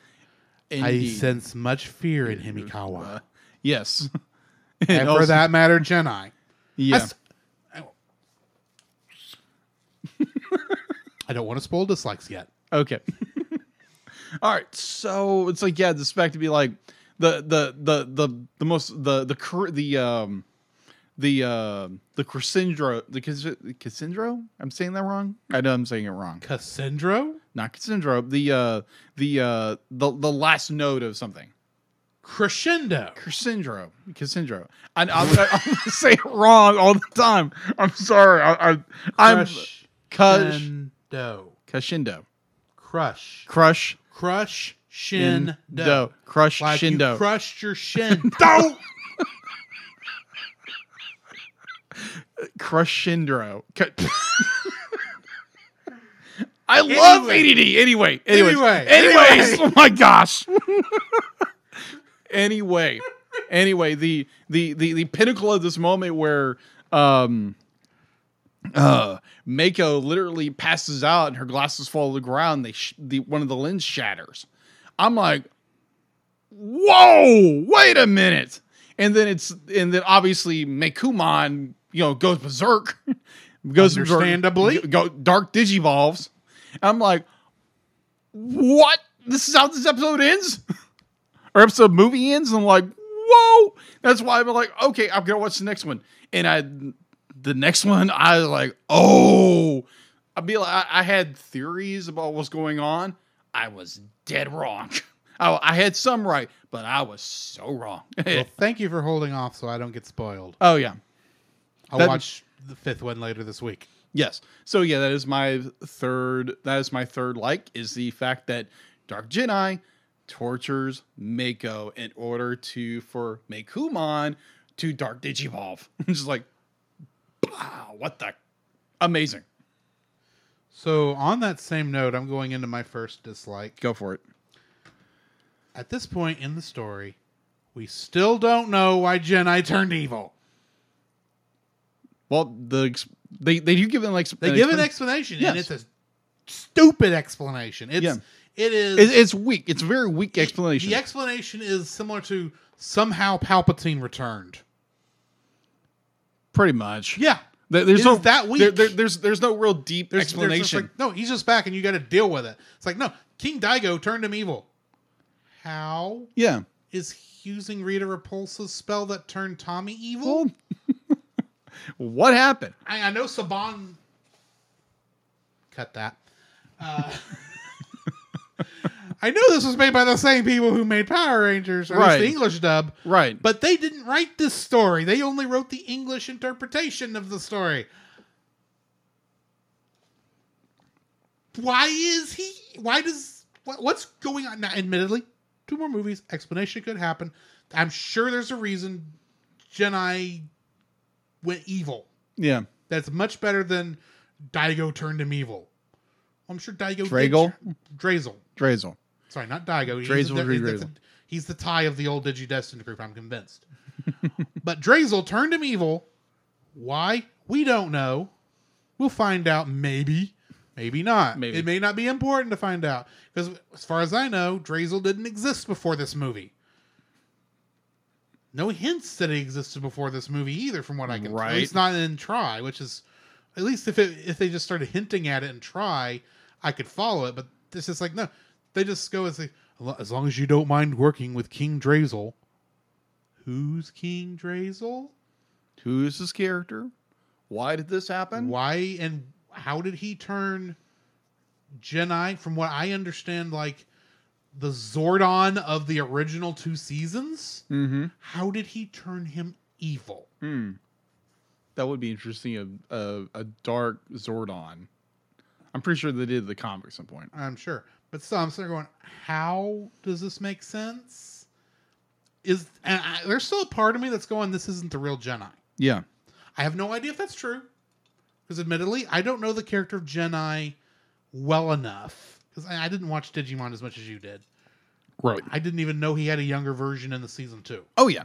I sense much fear in Himekawa, Uh, yes, (laughs) and And for that matter, Gennai. yeah. I I don't want to spoil dislikes yet. Okay. (laughs) All right. So it's like yeah, the spec to be like the the the the the most the the the um the uh the Cassandra the Cass- Cassandro. I'm saying that wrong. I know I'm saying it wrong. Cassandro? Not Cassandro. The uh the uh the the last note of something. Crescendo. Cassandro. Cassandro. I, I'm, I'm (laughs) say it wrong all the time. I'm sorry. I, I I'm Cush Crescendo. Crush. Crush. Crush. Shin. Do. Crush Like Shindo. you crushed your shin. (laughs) Don't. Crushindro. Cu- (laughs) I love Anyway. ADD. Anyway, anyways, Anyway. anyways, (laughs) Anyway. oh my gosh. anyway, anyway, the the the the pinnacle of this moment where um uh Mako literally passes out and her glasses fall to the ground. They sh- the one of the lens shatters. I'm like, whoa, wait a minute. And then it's and then obviously Meicoomon, you know, goes berserk. (laughs) goes berserk, Understandably. go, dark digivolves. I'm like, what? This is how this episode ends? (laughs) or episode movie ends? I'm like, whoa. That's why I'm like, okay, I'm gonna watch the next one. And I the next one, I was like, oh. I'd be like, I, I had theories about what's going on. I was dead wrong. (laughs) I, I had some right, but I was so wrong. (laughs) well, thank you for holding off so I don't get spoiled. oh yeah. I'll That- watch the fifth one later this week. Yes. So yeah, that is my third. That is my third like is the fact that Dark Gennai tortures Mako in order to for Meicoomon to Dark Digivolve. (laughs) I'm just like, wow, what the amazing. So on that same note, I'm going into my first dislike. Go for it. At this point in the story, we still don't know why Gennai turned evil. Well, the ex- they they do give an like They give an explanation, and it's a stupid explanation. It's Yeah. it is It, it's weak. It's a very weak explanation. The explanation is similar to somehow Palpatine returned. Pretty much. Yeah, There- there's It no that weak. there- there- there's there's no real deep there's there's explanation. like, no, he's just back, and you got to deal with it. It's like no, King Daigo turned him evil. How yeah. is he using Rita Repulsa's spell that turned Tommy evil? Well, (laughs) what happened? I, I know Saban. Cut that. Uh, (laughs) I know this was made by the same people who made Power Rangers, or Right. the English dub. Right. But they didn't write this story. They only wrote the English interpretation of the story. Why is he? Why does what, what's going on? Now, admittedly, two more movies. Explanation could happen. I'm sure there's a reason Gennai went evil. yeah. That's much better than Daigo turned him evil. I'm sure Daigo. did- Drago? Drasil. Drasil. Sorry, not Daigo. He's Drasil the- Dre that's a- he's the tie of the old Digidestined group, I'm convinced. (laughs) but Drasil turned him evil. Why? We don't know. We'll find out maybe. Maybe not. Maybe. It may not be important to find out. Because as far as I know, Drasil didn't exist before this movie. No hints that he existed before this movie either, from what I can tell. At least not in Tri, which is at least if it if they just started hinting at it and Tri, I could follow it. But this is like no, they just go as like as long as you don't mind working with King Drasil. Who's King Drasil? Who is this character? Why did this happen? Why and how did he turn Gennai? From what I understand, like the Zordon of the original two seasons. Mm-hmm. How did he turn him evil? Hmm. That would be interesting. A, a a dark Zordon. I'm pretty sure they did the comic at some point. I'm sure, but still, I'm sitting there going, how does this make sense? Is and I, there's still a part of me that's going, this isn't the real Gennai. Yeah. I have no idea if that's true. Because admittedly, I don't know the character of Gennai well enough. Because I, I didn't watch Digimon as much as you did. Right. I didn't even know he had a younger version in the season two. Oh yeah.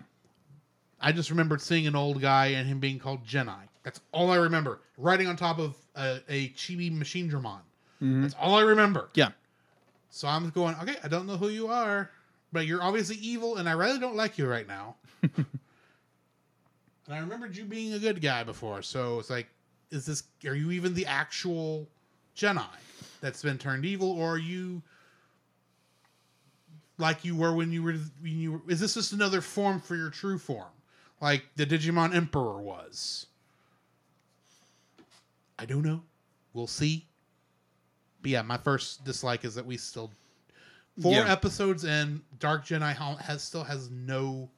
I just remembered seeing an old guy and him being called Gennai. That's all I remember. Riding on top of a, a chibi machine Dramon. Mm-hmm. That's all I remember. Yeah. So I'm going, okay, I don't know who you are, but you're obviously evil, and I really don't like you right now. (laughs) and I remembered you being a good guy before, so it's like, is this? Are you even the actual Gennai that's been turned evil, or are you like you were when you were when you were? Is this just another form for your true form? like the Digimon Emperor was. I don't know. We'll see. But yeah, my first dislike is that we still four Yeah. episodes in Dark Gennai has still has no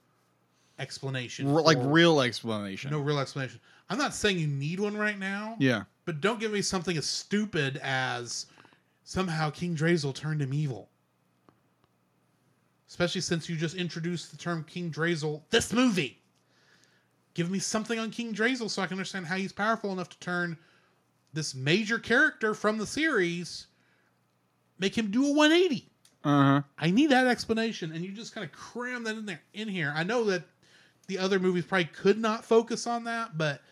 explanation. Like real explanation. no real explanation. I'm not saying you need one right now. Yeah. But don't give me something as stupid as somehow King Drasil turned him evil. Especially since you just introduced the term King Drasil this movie. Give me something on King Drasil so I can understand how he's powerful enough to turn this major character from the series, make him do a 180. Uh huh. I need that explanation, and you just kind of cram that in there in here. I know that the other movies probably could not focus on that, but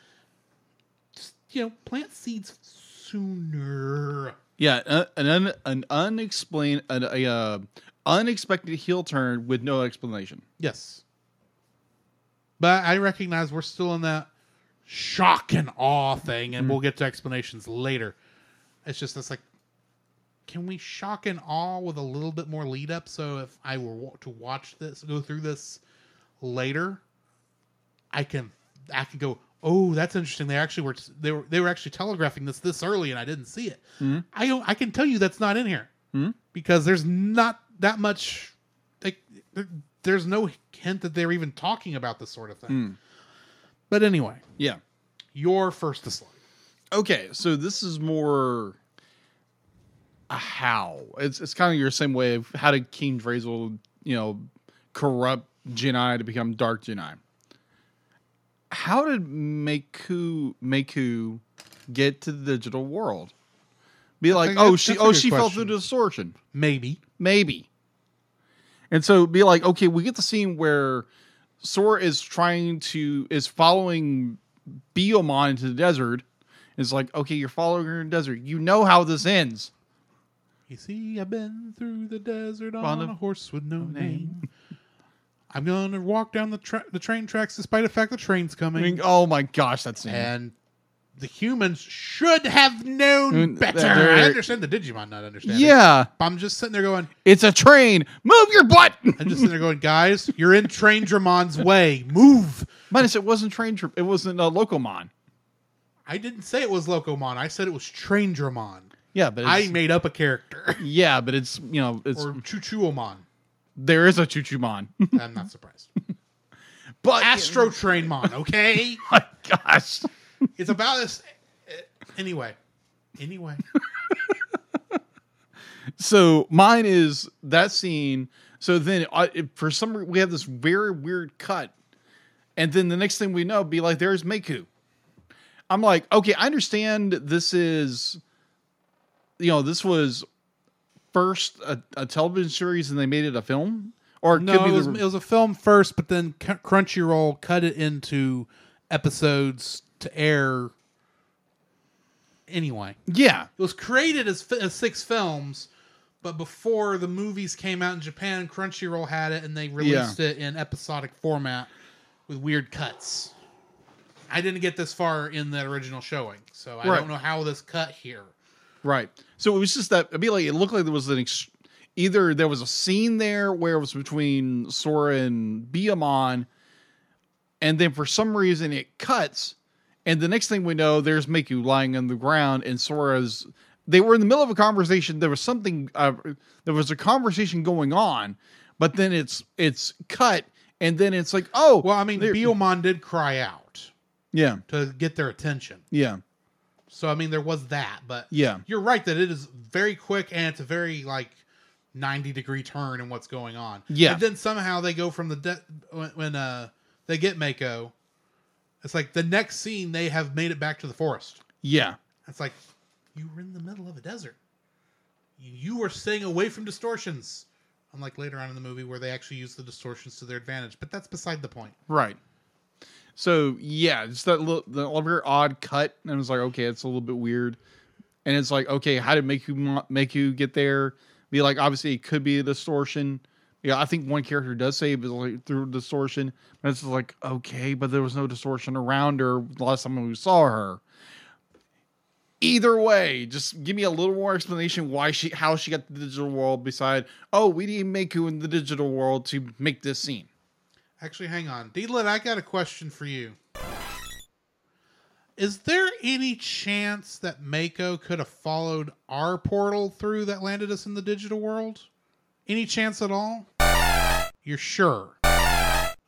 just, you know, plant seeds sooner. Yeah, uh, an un, an unexplained, an, a uh, unexpected heel turn with no explanation. Yes, but I recognize we're still in that shock and awe thing, and we'll mm. get to explanations later. It's just it's like, can we shock and awe with a little bit more lead up? So if I were to watch this, go through this later, I can I can go. Oh, that's interesting. They actually were they were they were actually telegraphing this this early, and I didn't see it. Mm. I don't. I can tell you that's not in here mm. because there's not that much. Like there, there's no hint that they're even talking about this sort of thing. But anyway, Yeah. your first dislike. Okay, so this is more a how. It's it's kind of your same way of how did King Drasil, you know, corrupt Gennai to become Dark Gennai. How did Meku Meku get to the digital world? Be like, oh, she oh she fell through the distortion. Maybe. Maybe. And so be like, okay, we get the scene where Sora is trying to is following Biyomon into the desert. It's like, okay, you're following her in the desert. You know how this ends. You see, I've been through the desert on, On a a- horse with no name. name. I'm gonna walk down the tra- the train tracks despite the fact the train's I coming. mean, oh my gosh, that's and the humans should have known better. I understand the Digimon not understanding. yeah, But I'm just sitting there going, it's a train. Move your butt. I'm just sitting there going, guys, you're in Train Dramon's way. Move. Minus it wasn't train. It wasn't a Locomon. I didn't say it was Locomon. I said it was Train Dramon. Yeah, but I made up a character. (laughs) yeah, but it's you know it's or Chuchuomon. there is a Choo Choo I'm not surprised. (laughs) but Astro Train Mon, okay? (laughs) my gosh. It's about this. Eh, anyway. Anyway. (laughs) So mine is that scene. So then, I, it- for some reason, we have this very weird cut, and then the next thing we know, be like, "There's Meku." I'm like, okay, I understand. This is, you know, this was first a, a television series, and they made it a film, or it No, could be it was, the, it was a film first, but then Crunchyroll cut it into episodes to air. Anyway, yeah, it was created as, as six films, but before the movies came out in Japan, Crunchyroll had it and they released it in episodic format with weird cuts. I didn't get this far in the original showing, so I Right. don't know how this cut here. Right. So it was just that I mean, like it looked like there was an ex- either there was a scene there where it was between Sora and Biyomon, and then for some reason it cuts, and the next thing we know, there's Miku lying on the ground, and Sora's. They were in the middle of a conversation. There was something. Uh, there was a conversation going on, but then it's it's cut, and then it's like, oh, Well, I mean, Biyomon did cry out yeah, to get their attention. yeah, So I mean, there was that, but yeah, you're right that it is very quick and it's a very like 90 degree turn in what's going on. Yeah. And then somehow they go from the de- when, when uh they get Mako, it's like the next scene they have made it back to the forest. yeah. It's like you were in the middle of a desert. You, were staying away from distortions. Unlike later on in the movie where they actually use the distortions to their advantage, but that's beside the point. Right. So yeah, just that little the little very odd cut, and it was like, okay, it's a little bit weird. And it's like, okay, how did make you make you get there? Be like, obviously, it could be a distortion. Yeah, I think one character does say it was like through distortion, but it's like, okay, but there was no distortion around her the last time we saw her. Either way, just give me a little more explanation why she how she got to the digital world beside, oh, we need Meku in the digital world to make this scene. Actually, hang on. D-Lit, I got a question for you. Is there any chance that Mako could have followed our portal through that landed us in the digital world? Any chance at all? You're sure?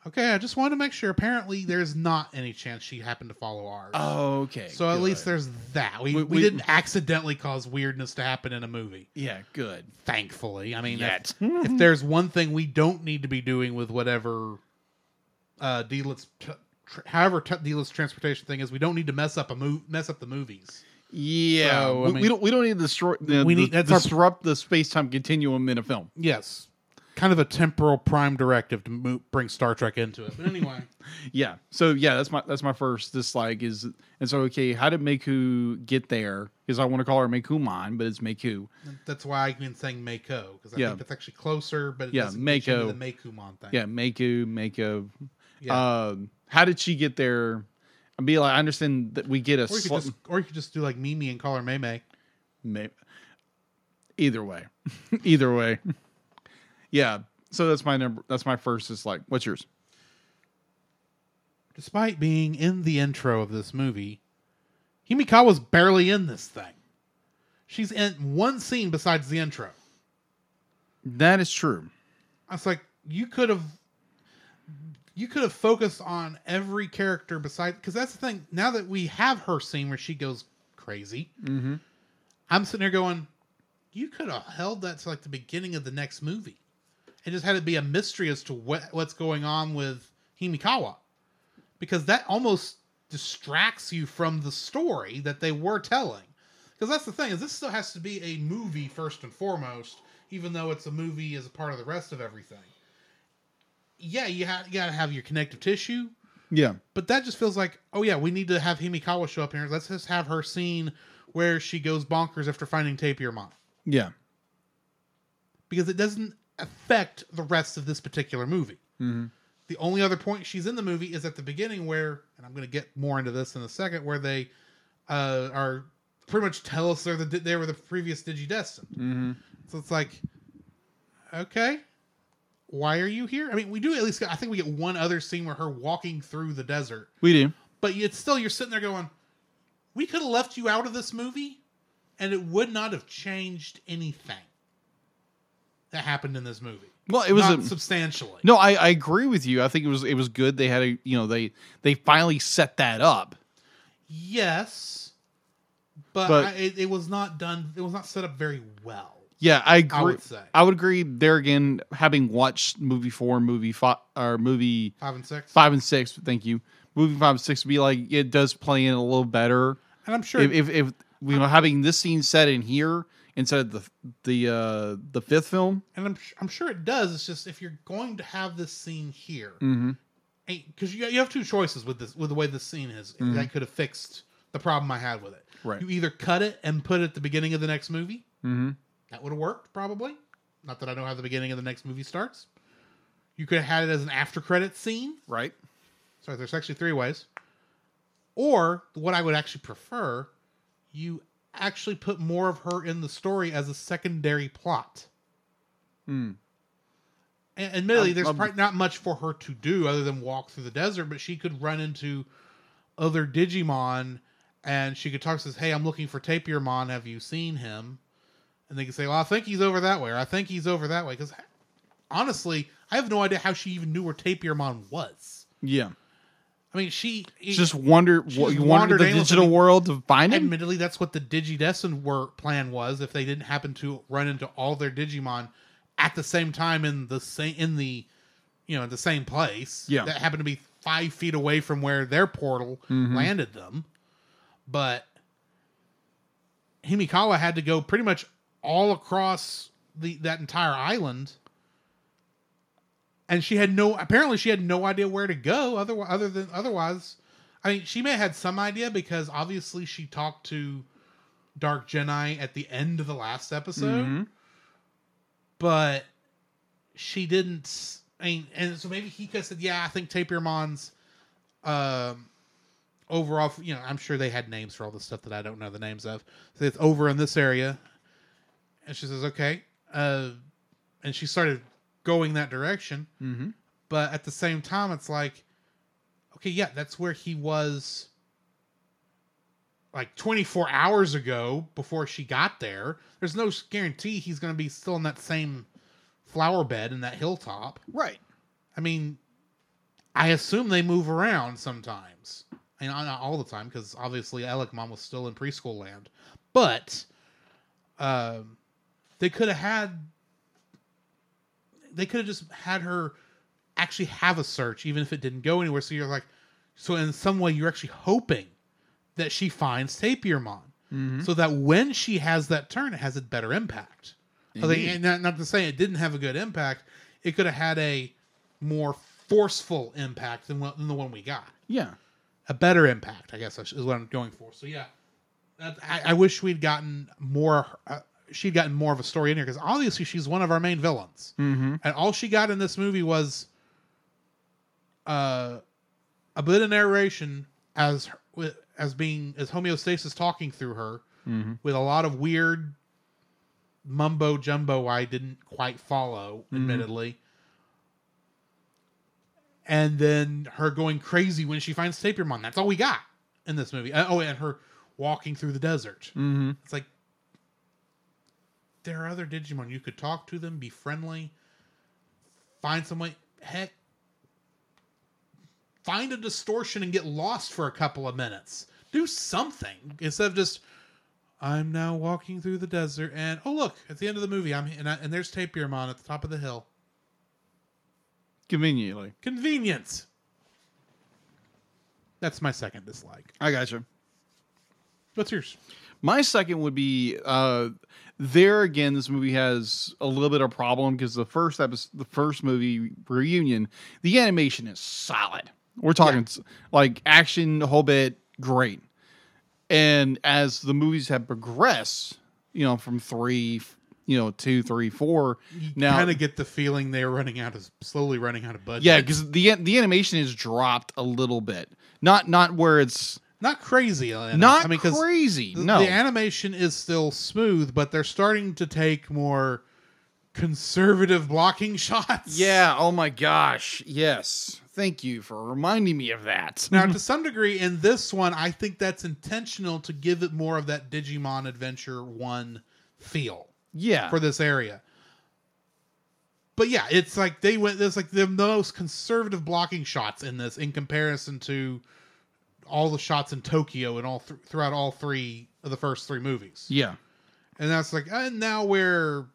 Okay, I just wanted to make sure. Apparently, there's not any chance she happened to follow ours. Oh, Okay. so at least there's that. We, We- we, we- didn't accidentally cause weirdness to happen in a movie. Yeah, good. Thankfully, I mean, if- if (laughs) there's one thing we don't need to be doing with whatever uh D-Lit's t- tr- however t- D-Lit's transportation thing is, we don't need to mess up a move mess up the movies. Yeah, So, I we, mean- we don't we don't need to destroy the, We the- need- our- disrupt the space time continuum in a film. Yes. Kind of a temporal prime directive to mo- bring Star Trek into it. But (laughs) anyway, Yeah. So yeah, that's my that's my first dislike is and so okay, how did Meku get there? Because I want to call her Mekuman, but it's Meku. that's why I've been saying Mako because I Yeah. think that's actually closer, but it Yeah, doesn't get you Mako. the Mekumon thing. Yeah, Meku, Mako. Yeah. Um, how did she get there? I'd be like, I understand that we get a or you could sl- just or you could just do like Mimi and call her May May. May- either way, (laughs) either way. Yeah. So that's my number. That's my first dislike. What's yours? Despite being in the intro of this movie, Himekawa's barely in this thing. She's in one scene besides the intro. That is true. I was like, you could have you could have focused on every character beside because that's the thing. Now that we have her scene where she goes crazy, Mm-hmm. I'm sitting there going, you could have held that to like the beginning of the next movie, and just had it be a mystery as to what what's going on with Himekawa, because that almost distracts you from the story that they were telling. Because that's the thing is this still has to be a movie first and foremost, even though it's a movie as a part of the rest of everything. Yeah, you, ha- you got to have your connective tissue, Yeah. but that just feels like, oh yeah, we need to have Himekawa show up here. Let's just have her scene where she goes bonkers after finding Tapirmon. Yeah. Because it doesn't affect the rest of this particular movie. Mm-hmm. The only other point she's in the movie is at the beginning where, and I'm going to get more into this in a second, where they uh, are pretty much tell us they're the they were the previous Digidestined. Mm-hmm. So it's like, okay, why are you here? I mean, we do at least. I think we get one other scene where her walking through the desert, We do. but it's still you're sitting there going, we could have left you out of this movie, and it would not have changed anything that happened in this movie. Well, it was not a, substantially. no. I, I agree with you. I think it was it was good. They had a you know they they finally set that up. Yes, but, But- I, it, it was not done. It was not set up very well. Yeah, I agree. I would say I would agree there again. Having watched movie four, movie five, or movie five and six, five and six. Thank you. Movie five and six would be like it does play in a little better and I'm sure if if, if you know having this scene set in here instead of the the uh the fifth film. and I'm I'm sure it does. It's just if you're going to have this scene here, Mm-hmm. because you you have two choices with this with the way this scene is Mhm. that could have fixed the problem I had with it. Right. You either cut it and put it at the beginning of the next movie. Mm-hmm. That would have worked probably. Not that I know how the beginning of the next movie starts. You could have had it as an after credit scene. Right. Sorry, there's actually three ways. Or what I would actually prefer, you actually put more of her in the story as a secondary plot. Hmm. And admittedly, Um, there's um, probably not much for her to do other than walk through the desert, but she could run into other Digimon and she could talk says, Hey, I'm looking for Tapirmon. Have you seen him? And they could say, Well, I think he's over that way, or I think he's over that way. Because honestly, I have no idea how she even knew where Tapirmon was. Yeah. I mean, she Just wonder She what you wanted wandered the digital world to find him. admittedly that's what the Digidestined work plan was. If they didn't happen to run into all their Digimon at the same time in the same in the you know the same place, Yeah. that happened to be five feet away from where their portal Mhm. landed them, but Himekawa had to go pretty much all across the that entire island. And she had no apparently she had no idea where to go other other than otherwise I mean she may have had some idea because obviously she talked to Dark Gennai at the end of the last episode, Mhm. but she didn't I mean and so maybe he could said, Yeah, I think Tapirmon's um overall you know, I'm sure they had names for all the stuff that I don't know the names of. So it's over in this area. And she says, Okay. Uh and she started going that direction. Mhm. but at the same time, it's like, okay, yeah, that's where he was like 24 hours ago before she got there. There's no guarantee he's going to be still in that same flower bed in that hilltop. Right. I mean, I assume they move around sometimes. And not all the time, because obviously Elecmon was still in preschool land. But um, they could have had. They could have just had her actually have a search, even if it didn't go anywhere. So you're like, so in some way, you're actually hoping that she finds Tapirmon, Mm-hmm. so that when she has that turn, it has a better impact. Indeed. not, not to say it didn't have a good impact, it could have had a more forceful impact than, than the one we got. Yeah. A better impact, I guess, is what I'm going for. So yeah, I, I wish we'd gotten more. Uh, she'd gotten more of a story in here because obviously she's one of our main villains, Mm-hmm. and all she got in this movie was uh, a bit of narration as her- as being as homeostasis talking through her Mm-hmm. with a lot of weird mumbo jumbo I didn't quite follow, admittedly. And then her going crazy when she finds Tapirmon. That's all we got in this movie. Uh, Oh, and her walking through the desert. Mm-hmm. It's like there are other Digimon. You could talk to them, be friendly, find some way. Heck, find a distortion and get lost for a couple of minutes. Do something instead of just. I'm now walking through the desert, and oh look! At the end of the movie, I'm and, I, and there's Tapirmon at the top of the hill. Conveniently. Convenience. That's my second dislike. I gotcha. What's yours? My second would be uh there again this movie has a little bit of problem because the first episode the first movie reunion the animation is solid. We're talking s- like action the whole bit great. And as the movies have progressed, you know, from 3 you know, two, three, four. You Now- kind of get the feeling they're running out of slowly running out of budget. Yeah, because the the animation has dropped a little bit. Not not where it's not crazy. enough. not I mean, crazy. no, the animation is still smooth, but they're starting to take more conservative blocking (laughs) shots. Yeah. Oh my gosh. Yes. Thank you for reminding me of that. Now, to (laughs) some degree, in this one, I think that's intentional to give it more of that Digimon Adventure One feel yeah. for this area. But yeah, it's like they went. There's like the most conservative blocking shots in this, in comparison to all the shots in Tokyo and all th- throughout all three of the first three movies. yeah. And that's like, and now we're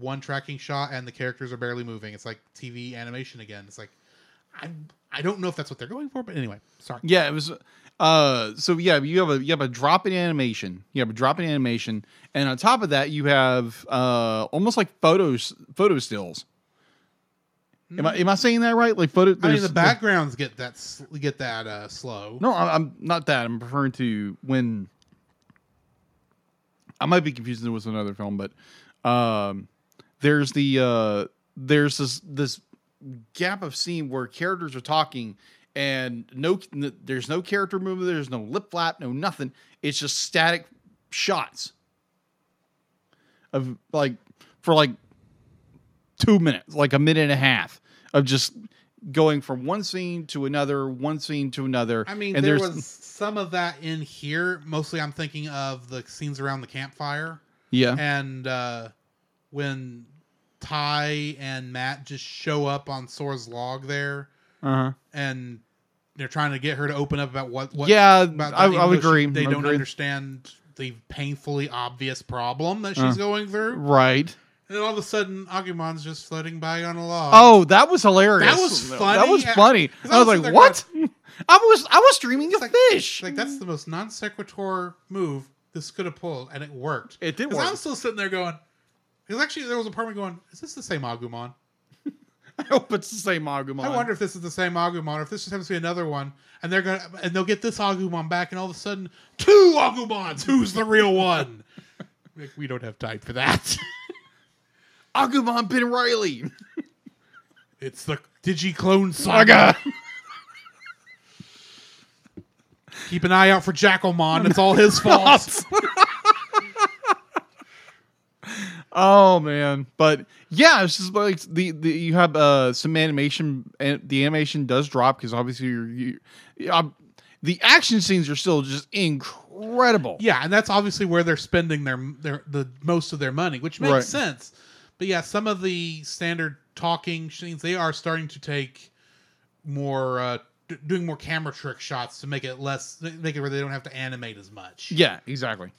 one tracking shot and the characters are barely moving. It's like TV animation again. It's like, I I don't know if that's what they're going for, but anyway, sorry. Yeah. It was. Uh. So yeah, you have a you have a drop in animation. You have a drop in animation, and on top of that, you have uh almost like photos photo stills. Am I am I saying that right? Like photo. I mean, the backgrounds get that get that uh, slow. No, I- I'm not that. I'm referring to when I might be confusing it with another film, but um, there's the uh, there's this this gap of scene where characters are talking and no there's no character movement, there's no lip flap, no nothing. It's just static shots of like for like two minutes, like a minute and a half of just going from one scene to another, one scene to another. I mean, and there was some of that in here. Mostly, I'm thinking of the scenes around the campfire yeah, and uh, when Tai and Matt just show up on Sora's log there, uh-huh. and they're trying to get her to open up about what. what yeah. about I, I would even though she- agree. They I don't agree. understand the painfully obvious problem that she's Uh. going through. Right. And then all of a sudden, Agumon's just floating by on a log. Oh, that was hilarious. That was funny. That was funny. 'Cause (laughs) I was I was like, sitting there "What?" I was I was dreaming of like- fish. like that's the most non sequitur move this could have pulled, and it worked. It did 'Cause work. I'm still sitting there going. Because actually, there was a part of me going, "Is this the same Agumon?" (laughs) I hope it's the same Agumon. I wonder if this is the same Agumon, or if this just happens to be another one, and they're gonna and they'll get this Agumon back, and all of a sudden, two Agumons. Who's the real one? (laughs) Like, we don't have time for that. Agumon Ben Riley. it's the Digiclone Saga. Saga. Keep an eye out for Jackalmon. It's all his (laughs) fault. Oh man, but yeah, it's just like the, the you have uh some animation and the animation does drop because obviously you're, you, um, the action scenes are still just incredible. Yeah, and that's obviously where they're spending their their the most of their money, which makes Right. sense. But yeah, some of the standard talking scenes they are starting to take more uh d- doing more camera trick shots to make it less make it where they don't have to animate as much. Yeah, exactly.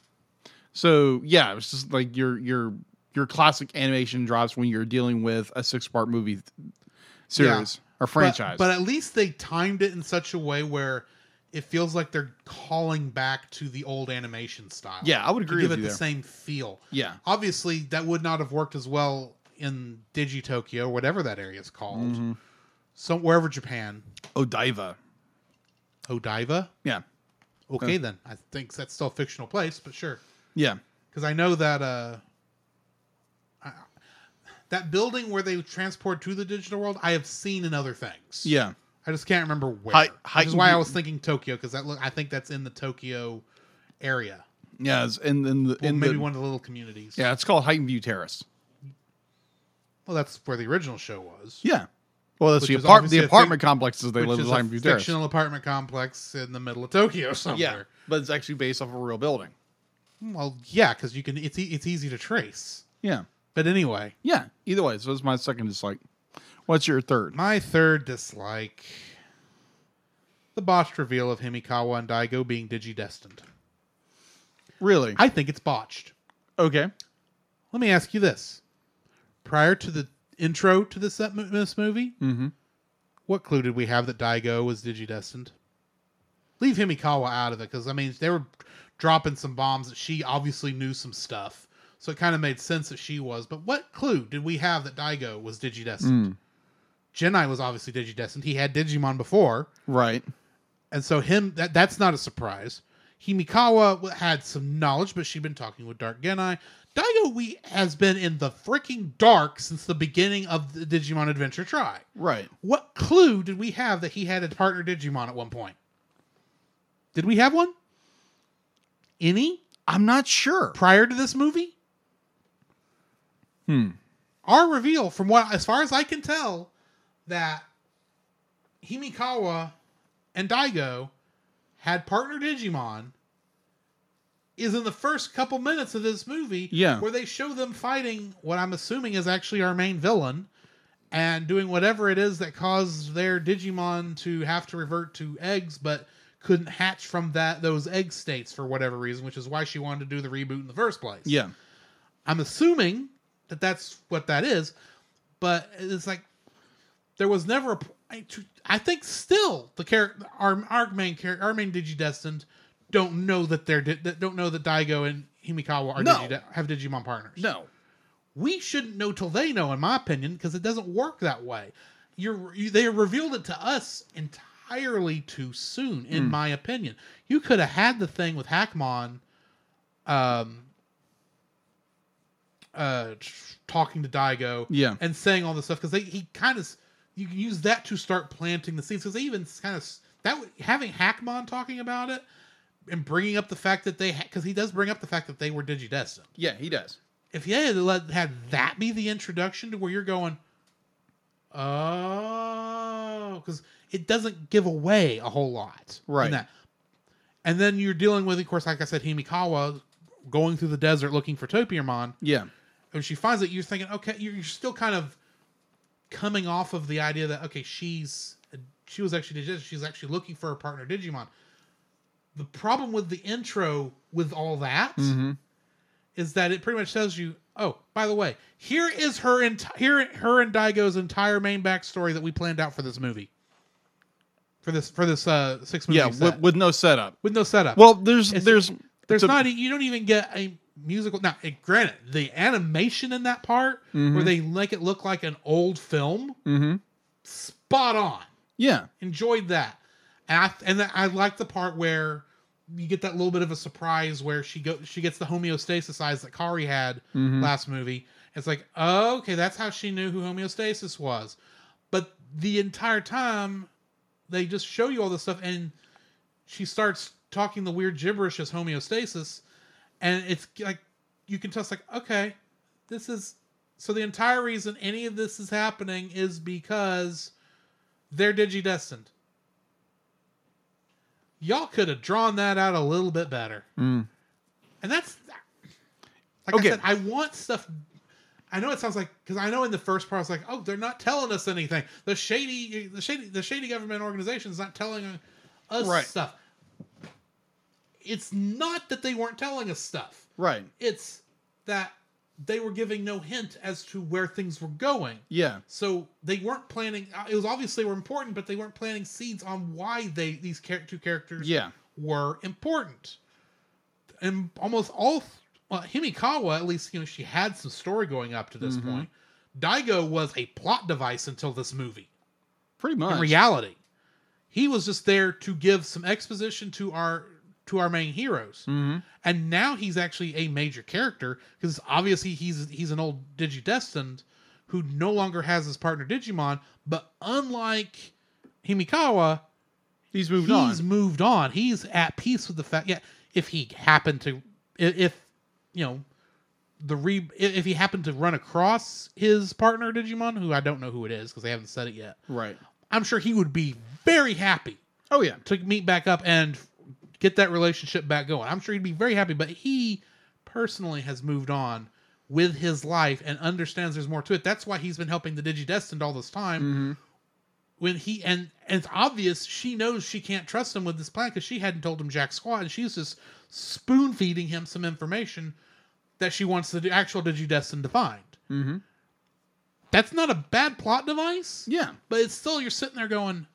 So yeah, it's just like your your your classic animation drops when you're dealing with a six part movie th- series or But- franchise. But, at least they timed it in such a way where it feels like they're calling back to the old animation style. yeah, I would agree. to give with it the there. same feel. Yeah, Obviously, that would not have worked as well in Digi Tokyo, whatever that area is called. Mhm. So wherever Japan, Odaiba. Odaiba. Yeah, Okay, then I think that's still a fictional place, but sure, yeah, because I know that uh, I, that building where they transport to the digital world, I have seen in other things. yeah. I just can't remember where. Hi- which is why I was thinking Tokyo because that look, I think that's in the Tokyo area, Yeah, it's in, in the Well, in maybe the one of the little communities. yeah, it's called Highton View Terrace. well, that's where the original show was. Yeah, well, that's the apart the apartment complexes they live in a Highton View Terrace. fictional apartment complex in the middle of Tokyo somewhere. Yeah, but it's actually based off of a real building. Well, yeah, because you can. It's e- it's easy to trace. Yeah, But anyway, yeah. Either way, so that's my second dislike. What's your third? my third dislike: the botched reveal of Himekawa and Daigo being digidestined. Really? I think it's botched. okay. Let me ask you this: prior to the intro to this set- this movie, Mm-hmm. what clue did we have that Daigo was digidestined? Leave Himekawa out of it because I mean they were dropping some bombs that she obviously knew some stuff, so it kind of made sense that she was. But what clue did we have that Daigo was digidestined? Mm. Gennai was obviously digidestined. He had Digimon before, Right. and so him that that's not a surprise. Himekawa had some knowledge, but she'd been talking with Dark Gennai. Daigo we has been in the freaking dark since the beginning of the Digimon Adventure Tri. Right. What clue did we have that he had a partner Digimon at one point? Did we have one? Any I'm not sure. prior to this movie? Hmm. Our reveal, from what as far as I can tell, that Himekawa and Daigo had partner Digimon is in the first couple minutes of this movie Yeah. where they show them fighting what I'm assuming is actually our main villain and doing whatever it is that caused their Digimon to have to revert to eggs but couldn't hatch from that those egg states for whatever reason, which is why she wanted to do the reboot in the first place. Yeah. I'm assuming that that's what that is, but it's like there was never a. I, I think still the character, our our main character, our main Digidestined, don't know that they're that don't know that Daigo and Himekawa are No. Have Digimon partners. No. we shouldn't know till they know, in my opinion, because it doesn't work that way. You're you, they revealed it to us entirely too soon, in Hmm. my opinion. You could have had the thing with Hackmon, um, uh, talking to Daigo, Yeah. and saying all this stuff because he kind of you can use that to start planting the seeds because they even kind of that having Hackmon talking about it and bringing up the fact that they because he does bring up the fact that they were digidestined Yeah, he does. if you had let had that be the introduction to where you're going, oh, because it doesn't give away a whole lot, Right. that. And then you're dealing with, of course, like I said, Himekawa going through the desert looking for Tapirmon. Yeah. And she finds it, you're thinking, okay, you're, you're still kind of coming off of the idea that okay, she's she was actually Digis- she's actually looking for a partner Digimon. The problem with the intro with all that Mm-hmm. is that it pretty much tells you, oh, by the way, here is her enti- here her and Daigo's entire main backstory that we planned out for this movie. For this for this uh six movie Yeah, with, with no setup. with no setup. Well, there's It's- there's there's a- not you don't even get a musical now it, granted the animation in that part where they make it look like an old film Mhm. spot on Yeah. enjoyed that and I, and then I like the part where you get that little bit of a surprise where she go she gets the homeostasis eyes that Kari had Mhm. last movie it's like oh, okay that's how she knew who homeostasis was but the entire time they just show you all this stuff and she starts talking the weird gibberish as homeostasis and it's like you can tell it's like okay this is so the entire reason any of this is happening is because they're digidestined. Y'all could have drawn that out a little bit better. Mm. And that's like Okay. I said, I want stuff. I know it sounds like because I know in the first part I was like, oh, they're not telling us anything. The shady, the shady, the shady government organization is not telling us Right. stuff. It's not that they weren't telling us stuff. Right. It's that they were giving no hint as to where things were going. Yeah. So they weren't planning. uh, It was obviously were important, but they weren't planting seeds on why they these two characters Yeah. were important. And almost all well, Himekawa, at least you know she had some story going up to this Mhm. point. Daigo was a plot device until this movie. Pretty much. In reality, he was just there to give some exposition to our to our main heroes hmm and now he's actually a major character because obviously he's he's an old digidestined who no longer has his partner digimon but unlike himekawa He's moved he's on. He's moved on he's at peace with the fact yeah if he happened to if you know the re if he happened to run across his partner digimon who i don't know who it is because they haven't said it yet Right. i'm sure he would be very happy Oh yeah. to meet back up and get that relationship back going. I'm sure he'd be very happy, but he personally has moved on with his life and understands there's more to it. That's why he's been helping the Digidestined all this time. hmm When he and, and it's obvious she knows she can't trust him with this plan because she hadn't told him jack squat, and she's just spoon feeding him some information that she wants the actual Digidestined to find. hmm That's not a bad plot device. Yeah. But it's still you're sitting there going,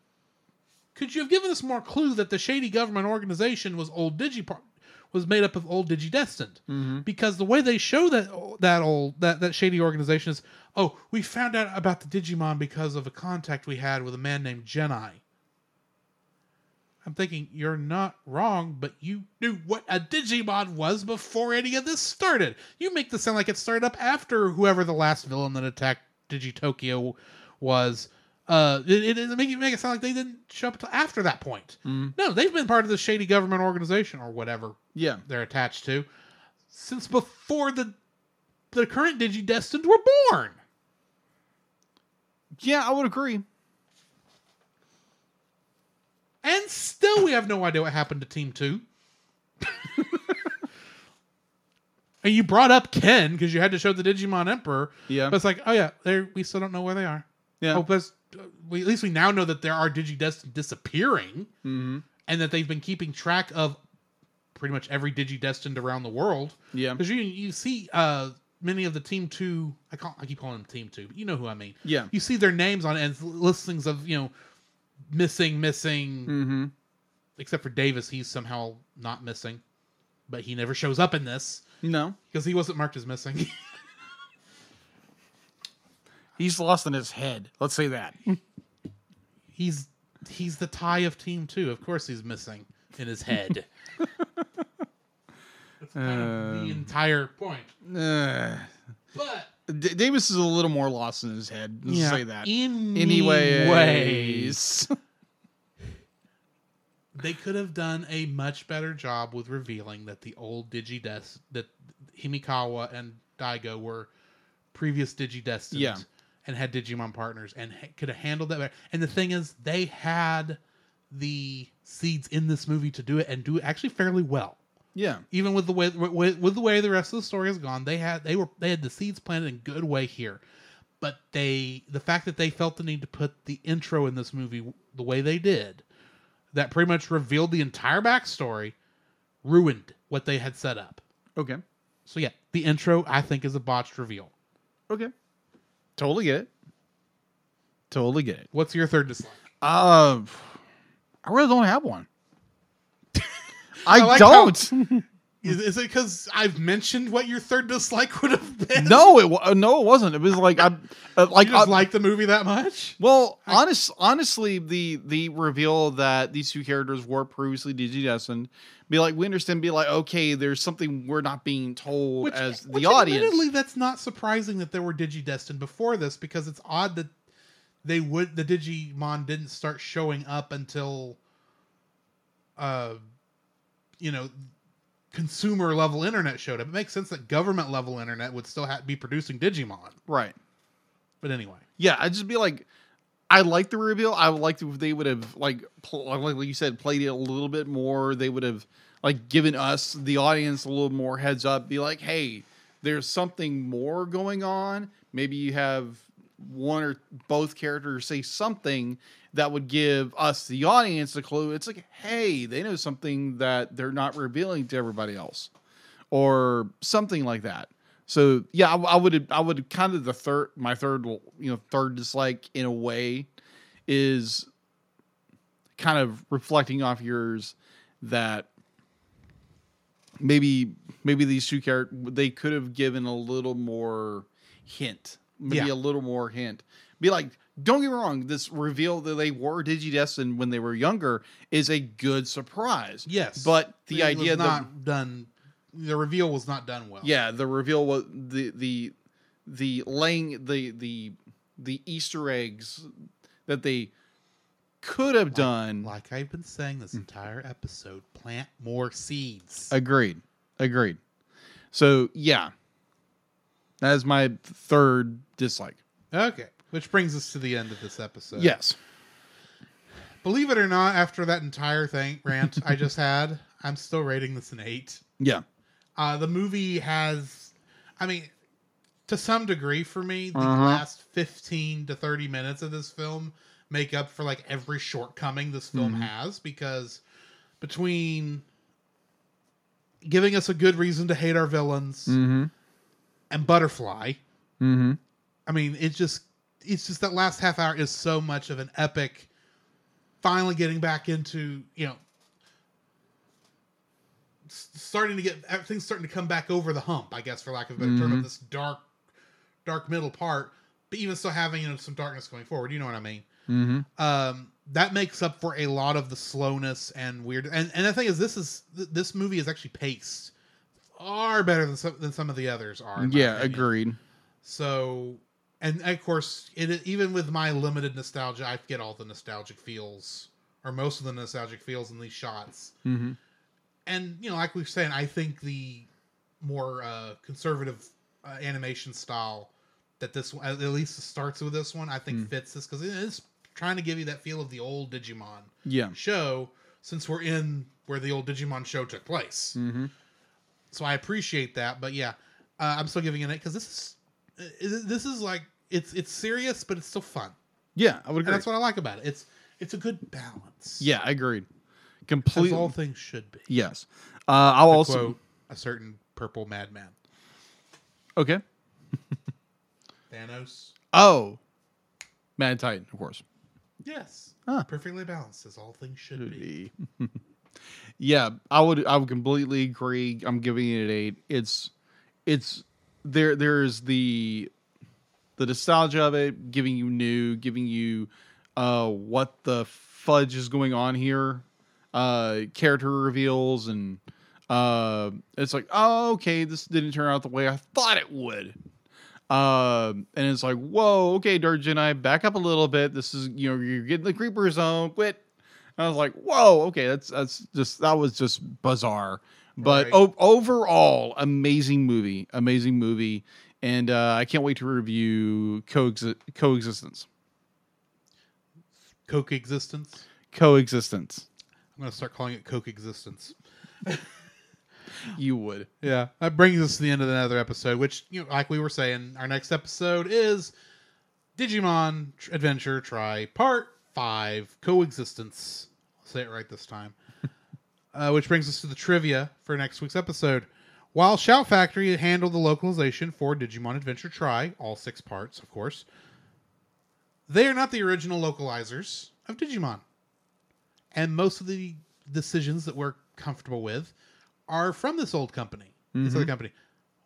could you have given us more clue that the shady government organization was old Digipart? was made up of old Digidestined? hmm Because the way they show that that old that that shady organization is, oh, we found out about the Digimon because of a contact we had with a man named Gennai. I'm thinking you're not wrong, but you knew what a Digimon was before any of this started. You make this sound like it started up after whoever the last villain that attacked Digitokyo was. Uh, it, it, it make it make it sound like they didn't show up until after that point. Mhm. No, they've been part of the shady government organization or whatever Yeah. they're attached to since before the the current Digidestined were born. Yeah, I would agree. And still we have no idea what happened to Team 2. (laughs) and you brought up Ken because you had to show the Digimon Emperor. Yeah. But it's like, oh yeah, they we still don't know where they are. Yeah. Oh, we, at least we now know that there are Digidestined disappearing hmm and that they've been keeping track of pretty much every Digidestined around the world. Yeah. Because you you see uh many of the Team Two, I call I keep calling them Team Two, but you know who I mean. Yeah. You see their names on and listings of you know missing, missing. hmm Except for Davis, he's somehow not missing, but he never shows up in this No. because he wasn't marked as missing. (laughs) He's lost in his head. Let's say that. (laughs) he's he's the Tai of Team Two. Of course, he's missing in his head. (laughs) That's kind of the Um. entire point. Uh, But D- Davis is a little more lost in his head. Let's say that. In Anyways, Anyways. they could have done a much better job with revealing that the old Digides that Himekawa and Daigo were previous Digidestined Yeah. And had Digimon partners and ha- could have handled that better. And the thing is, they had the seeds in this movie to do it and do it actually fairly well. yeah. Even with the way with, with the way the rest of the story has gone, they had they were they had the seeds planted in good way here. But they the fact that they felt the need to put the intro in this movie the way they did, that pretty much revealed the entire backstory, ruined what they had set up. Okay. So yeah, the intro I think is a botched reveal. Okay. Totally get it. Totally get it. What's your third dislike? Uh, I really don't have one. (laughs) I, like don't. Is, is it because I've mentioned what your third dislike would have been? no, it wa- no, it wasn't. It was like I uh, (laughs) like you just I- like the movie that much? Well, honest, honestly, the the reveal that these two characters were previously digidestined, be like, we understand, be like, okay, there's something we're not being told as the which audience. Admittedly, that's not surprising that there were Digidestined before this because it's odd that they would the Digimon didn't start showing up until, uh, you know, consumer level internet showed up. It makes sense that government level internet would still ha- be producing Digimon. Right. But anyway, Yeah, I'd just be like, I like the reveal. I would like if they would have like, pl- like like you said, played it a little bit more. They would have like given us the audience a little more heads up. Be like, hey, there's something more going on. Maybe you have one or both characters say something that would give us the audience a clue. It's like, hey, they know something that they're not revealing to everybody else, or something like that. So yeah, I, I would I would kind of the third my third you know third dislike in a way is kind of reflecting off yours that maybe maybe these two characters they could have given a little more hint maybe Yeah. a little more hint be like don't get me wrong this reveal that they were digidestined when they were younger is a good surprise yes, but the It idea not done. The reveal was not done well. yeah, the reveal was the the the laying the the the Easter eggs that they could have done. Like I've been saying this entire episode, plant more seeds. Agreed. Agreed. So yeah, that is my third dislike. Okay, which brings us to the end of this episode. Yes. Believe it or not, after that entire thing rant I just (laughs) had, I'm still rating this an eight. Yeah. Uh, the movie has, I mean, to some degree for me, the Uh-huh. last 15 to 30 minutes of this film make up for like every shortcoming this film Mhm. has because between giving us a good reason to hate our villains Mm-hmm. And Butterfly, Mm-hmm. I mean, it's just it's just that last half hour is so much of an epic. Finally, getting back into you know, starting to get everything's starting to come back over the hump. I guess, for lack of a better term, Mhm. of this dark, dark middle part, but even still having you know some darkness going forward. You know what I mean? Mm-hmm. Um, that makes up for a lot of the slowness and weird. And and the thing is, this is this movie is actually paced far better than some than some of the others are. Yeah, agreed. So, and of course, it even with my limited nostalgia, I get all the nostalgic feels, or most of the nostalgic feels in these shots. Mm-hmm. And you know, like we were saying, I think the more uh, conservative uh, animation style that this one, at least starts with this one, I think Mm. fits this because it is trying to give you that feel of the old Digimon Yeah. show. Since we're in where the old Digimon show took place, Mm-hmm. So I appreciate that. But yeah, uh, I'm still giving it because this is uh, this is like it's it's serious, but it's still fun, Yeah, I would that's what I like about it. It's it's a good balance. Yeah, I agreed. as Completely. all things should be. yes. Uh, I'll To also. quote a certain purple madman, Okay. Thanos. Oh, Mad Titan, of course. Yes, Huh. perfectly balanced as all things should be. (laughs) yeah, I would I would completely agree. I'm giving it an eight. It's it's there there's the the nostalgia of it, giving you new, giving you uh what the fudge is going on here, uh character reveals and uh it's like, oh okay, this didn't turn out the way I thought it would. Um, and it's like, whoa, okay, Dark Gennai, back up a little bit. This is, you know, you're getting the creeper zone. Quit. I was like, whoa, okay, that's that's just that was just bizarre. But Right. o- overall, amazing movie, amazing movie, and uh, I can't wait to review Coexi- Coexistence. Coke existence. Coexistence. I'm gonna start calling it Coke existence. You would. Yeah, that brings us to the end of another episode. Which, you know, like we were saying, our next episode is Digimon Adventure Tri Part Five: Coexistence. Say it right this time. (laughs) uh, which brings us to the trivia for next week's episode. While Shout Factory handled the localization for Digimon Adventure Tri, all six parts, of course, they are not the original localizers of Digimon. And most of the decisions that we're comfortable with are from this old company, this other company.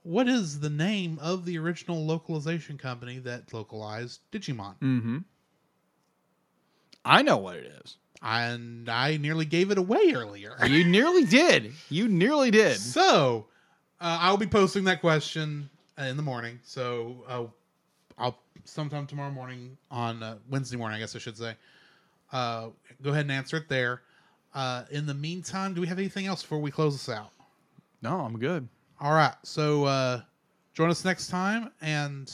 What is the name of the original localization company that localized Digimon? Mm-hmm. I know what it is. And I nearly gave it away earlier. (laughs) You nearly did. You nearly did. So uh, I'll be posting that question in the morning. So uh, I'll sometime tomorrow morning on uh, Wednesday morning, I guess I should say. Uh, go ahead and answer it there. Uh, in the meantime, do we have anything else before we close this out? No, I'm good. All right. So uh, join us next time. And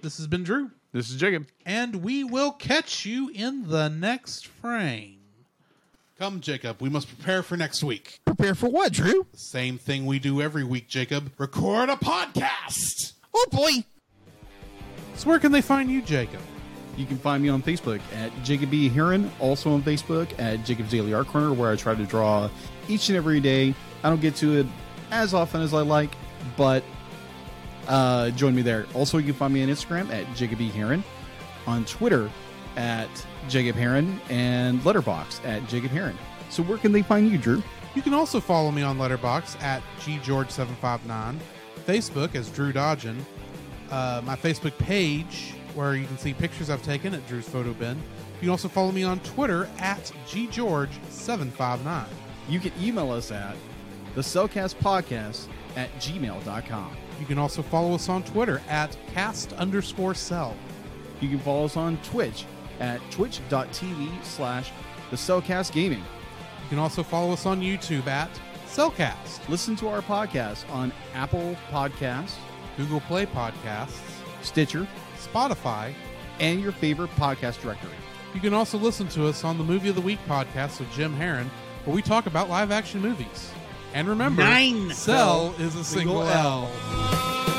this has been Drew. This is Jacob. And we will catch you in the next frame. Come, Jacob. We must prepare for next week. Prepare for what, Drew? Same thing we do every week, Jacob. Record a podcast. Oh boy. So where can they find you, Jacob? You can find me on Facebook at Jacob B. Heron, also on Facebook at Jacob's Daily Art Corner, where I try to draw each and every day. I don't get to it as often as I like, but uh, join me there. Also, you can find me on Instagram at Jacob B. Heron, on Twitter at Jacob Heron, and Letterboxd at Jacob Heron. So, where can they find you, Drew? You can also follow me on Letterbox at ggeorge759, Facebook as Drew Dodgen, uh, my Facebook page where you can see pictures I've taken at Drew's Photo Bin. You can also follow me on Twitter at ggeorge759. You can email us at the Cel Cast Podcast at gmail.com. You can also follow us on Twitter at cast underscore cel. You can follow us on Twitch at twitch.tv slash the Cel Cast Gaming. You can also follow us on YouTube at Cel Cast, Listen to our podcast on Apple Podcasts, Google Play Podcasts, Stitcher, Spotify. and your favorite podcast directory. You can also listen to us on the Movie of the Week podcast with Jim Heron, where we talk about live action movies. And remember, Nine. Cel is a single Single L. L.